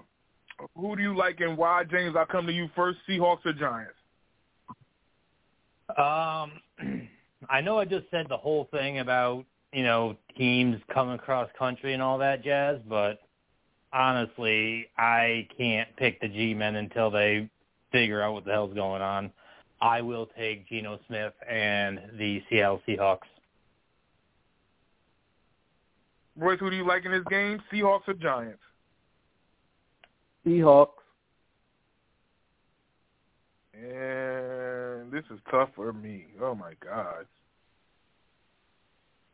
who do you like and why, James? I'll come to you first. Seahawks or Giants? Um, I know I just said the whole thing about you know teams coming across country and all that jazz, but honestly, I can't pick the G-men until they figure out what the hell's going on. I will take Geno Smith and the Seattle Seahawks. Royce, who do you like in this game? Seahawks or Giants? Seahawks. And this is tough for me. Oh my God.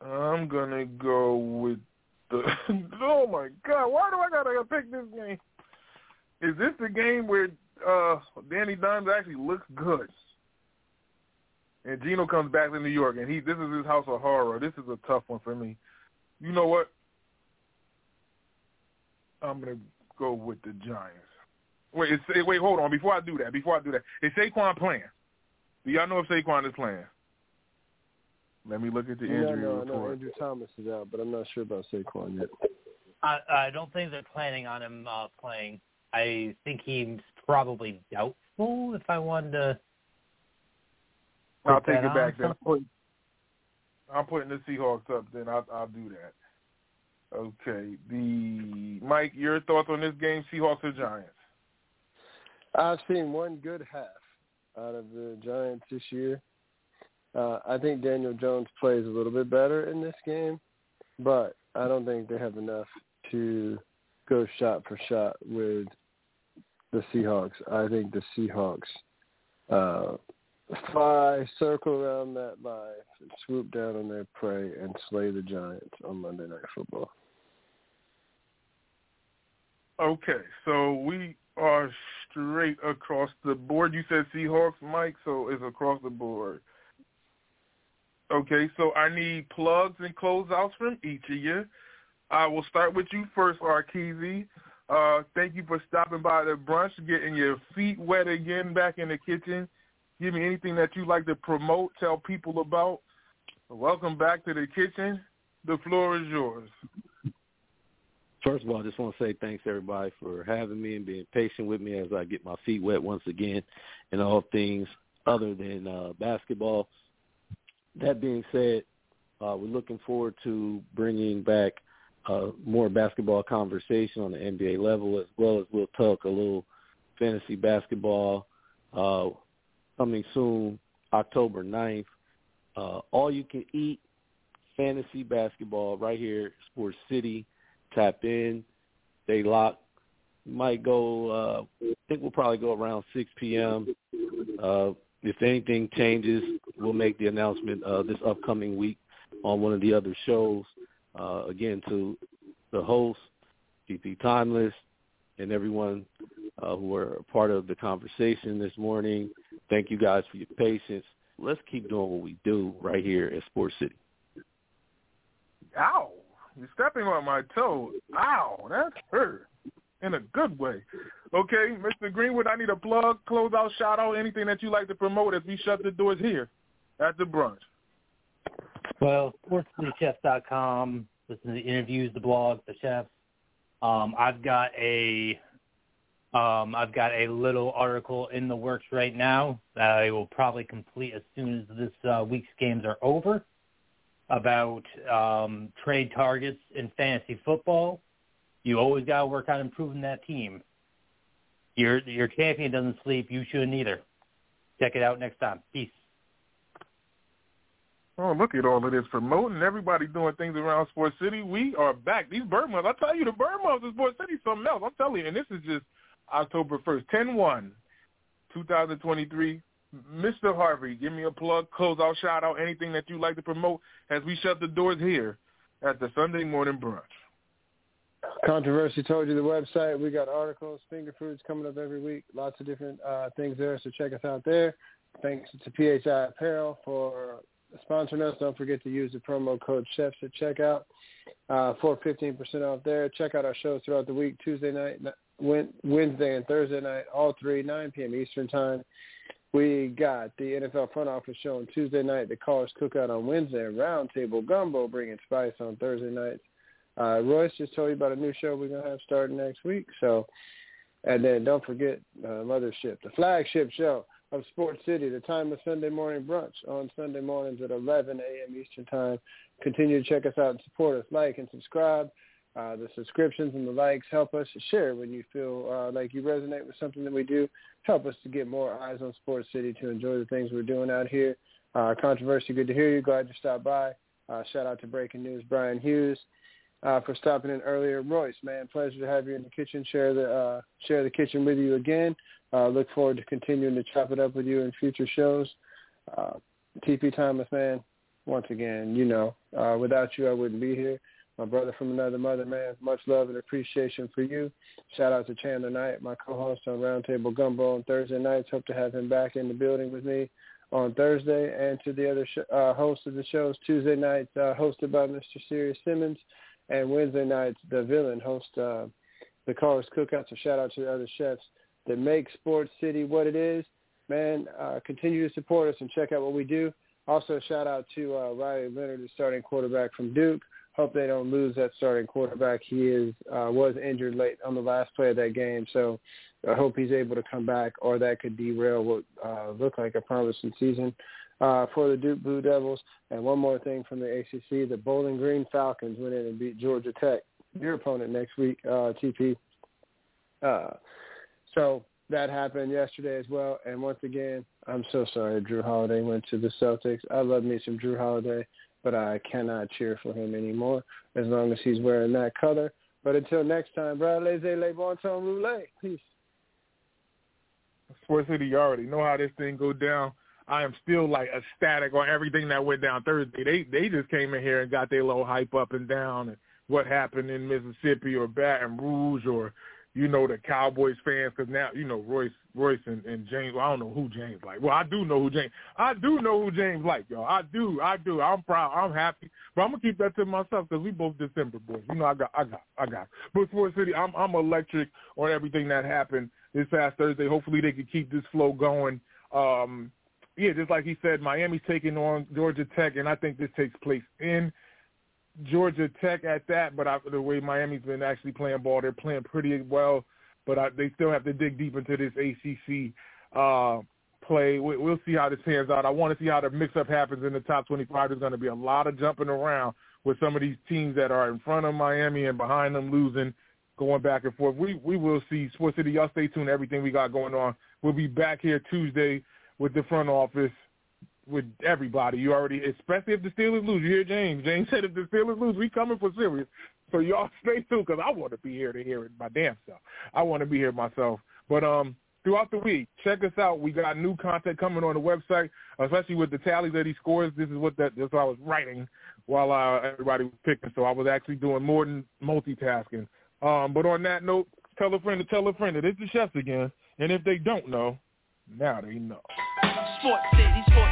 I'm gonna go with the. oh my God! Why do I gotta pick this game? Is this the game where uh Danny Dimes actually looks good? And Geno comes back to New York, and he this is his house of horror. This is a tough one for me. You know what? I'm gonna go with the Giants. Wait, it's, wait, hold on. Before I do that, before I do that, is Saquon playing? Do y'all know if Saquon is playing? Let me look at the Yeah, injury no, I know report. Andrew Thomas is out, but I'm not sure about Saquon yet. I, I don't think they're planning on him uh, playing. I think he's probably doubtful. If I wanted to, I'll take it back then. I'm putting, I'm putting the Seahawks up. Then I'll, I'll do that. Okay. The Mike, your thoughts on this game? Seahawks or Giants? I've seen one good half. out of the Giants this year. Uh, I think Daniel Jones plays a little bit better in this game, but I don't think they have enough to go shot for shot with the Seahawks. I think the Seahawks uh, fly, circle around that life, and swoop down on their prey and slay the Giants on Monday Night Football. Okay, so we are straight across the board. You said Seahawks, Mike, so it's across the board. Okay, so I need plugs and closeouts from each of you. I will start with you first, Arkeezy. Uh, thank you for stopping by the brunch, getting your feet wet again back in the kitchen. Give me anything that you like to promote, tell people about. Welcome back to the kitchen. The floor is yours. First of all, I just want to say thanks everybody for having me and being patient with me as I get my feet wet once again in all things other than uh, basketball. That being said, uh, we're looking forward to bringing back uh, more basketball conversation on the NBA level, as well as we'll talk a little fantasy basketball uh, coming soon, October 9th. Uh, all you can eat fantasy basketball right here, Sports City. Tap in, stay locked. Might go. Uh, I think we'll probably go around 6 p.m. Uh, if anything changes, we'll make the announcement uh, this upcoming week on one of the other shows. Uh, again, to the host, TP Tymeless, and everyone uh, who a part of the conversation this morning. Thank you guys for your patience. Let's keep doing what we do right here at Sports City. Ow! You're stepping on my toes. Ow! That hurt in a good way. Okay, Mr. Greenwood, I need a plug, close out, shout out, anything that you like to promote as we shut the doors here at the brunch. Well, sportscitychefs.com. Listen to the interviews, the blog, the chefs. Um, I've got a um, I've got a little article in the works right now that I will probably complete as soon as this uh, week's games are over about um, trade targets in fantasy football. You always got to work on improving that team. Your your champion doesn't sleep. You shouldn't either. Check it out next time. Peace. Oh, look at all of this promoting. Everybody doing things around Sports City. We are back. These BER months, I tell you, the BER months in Sports City something else. I'm telling you, and this is just October 1st, 10-1, 2023. Mr. Harvey, give me a plug, close out, shout out, anything that you'd like to promote as we shut the doors here at the Sunday morning brunch. Controversy told you the website. We got articles, finger foods coming up every week. Lots of different uh, things there, so check us out there. Thanks to PHI Apparel for sponsoring us. Don't forget to use the promo code CHEFS at checkout uh, for 15% off there. Check out our shows throughout the week, Tuesday night, Wednesday, and Thursday night, all three, 9 p.m. Eastern Time. We got the NFL front office show on Tuesday night, the Callers Cookout on Wednesday, Roundtable Gumbo bringing spice on Thursday nights. Uh, Royce just told you about a new show we're going to have starting next week. So, and then don't forget uh, Mothership, the flagship show of Sports City, the Tymeless Sunday morning brunch on Sunday mornings at 11 a.m. Eastern Time. Continue to check us out and support us. Like and subscribe. Uh, the subscriptions and the likes help us share when you feel uh, like you resonate with something that we do. Help us to get more eyes on Sports City to enjoy the things we're doing out here. Uh, controversy, good to hear you. Glad you stopped by. Uh, shout out to Breaking News, Brian Hughes, uh, for stopping in earlier. Royce, man, pleasure to have you in the kitchen. Share the uh, share the kitchen with you again. Uh, look forward to continuing to chop it up with you in future shows. Uh, TP Thomas, man, once again, you know, uh, without you, I wouldn't be here my brother from another mother, man. Much love and appreciation for you. Shout out to Chandler Knight, my co-host on Roundtable Gumbo on Thursday nights. Hope to have him back in the building with me on Thursday, and to the other sh- uh, hosts of the shows. Tuesday nights uh, hosted by Mr. Sirius Simmons, and Wednesday nights the villain host uh, the Callers Cookout. So shout out to the other chefs that make Sports City what it is. Man, uh, continue to support us and check out what we do. Also, shout out to uh, Riley Leonard, the starting quarterback from Duke. Hope they don't lose that starting quarterback. He is uh, was injured late on the last play of that game, so I hope he's able to come back, or that could derail what uh, looked like a promising season uh, for the Duke Blue Devils. And one more thing from the ACC: the Bowling Green Falcons went in and beat Georgia Tech, your opponent next week, uh, TP. Uh, so that happened yesterday as well. And once again, I'm so sorry Jrue Holiday went to the Celtics. I love me some Jrue Holiday, but I cannot cheer for him anymore as long as he's wearing that color. But until next time, Brad Laissez les Bon Temps Roulette. Peace. Sports City, you already know how this thing go down. I am still like ecstatic on everything that went down Thursday. They they just came in here and got their little hype up and down and what happened in Mississippi or Baton Rouge or you know the Cowboys fans because now you know Royce Royce and, and James. Well, I don't know who James like. Well, I do know who James. I do know who James like, y'all. I do. I do. I'm proud. I'm happy. But I'm gonna keep that to myself because we both December boys. You know, I got, I got, I got. But Sports City, I'm I'm electric on everything that happened this past Thursday. Hopefully they can keep this flow going. Um, yeah, just like he said, Miami's taking on Georgia Tech, and I think this takes place in Georgia Tech at that, but I, the way Miami's been actually playing ball, they're playing pretty well. But I, they still have to dig deep into this ACC uh, play. We, we'll see how this pans out. I want to see how the mix-up happens in the top 25. There's going to be a lot of jumping around with some of these teams that are in front of Miami and behind them losing, going back and forth. We we will see. Sports City, y'all stay tuned. Everything we got going on. We'll be back here Tuesday with the front office with everybody. You already, especially if the Steelers lose. You hear James? James said if the Steelers lose, we coming for serious. So y'all stay tuned because I want to be here to hear it my damn self. I want to be here myself. But um, throughout the week, check us out. We got new content coming on the website, especially with the tallies that he scores. This is what that. That's what I was writing while uh, everybody was picking. So I was actually doing more than multitasking. Um, but on that note, tell a friend to tell a friend that it's the chefs again. And if they don't know, now they know. Sports City, Sports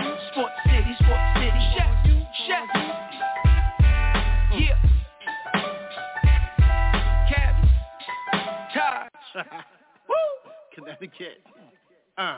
Woo! kid. Uh.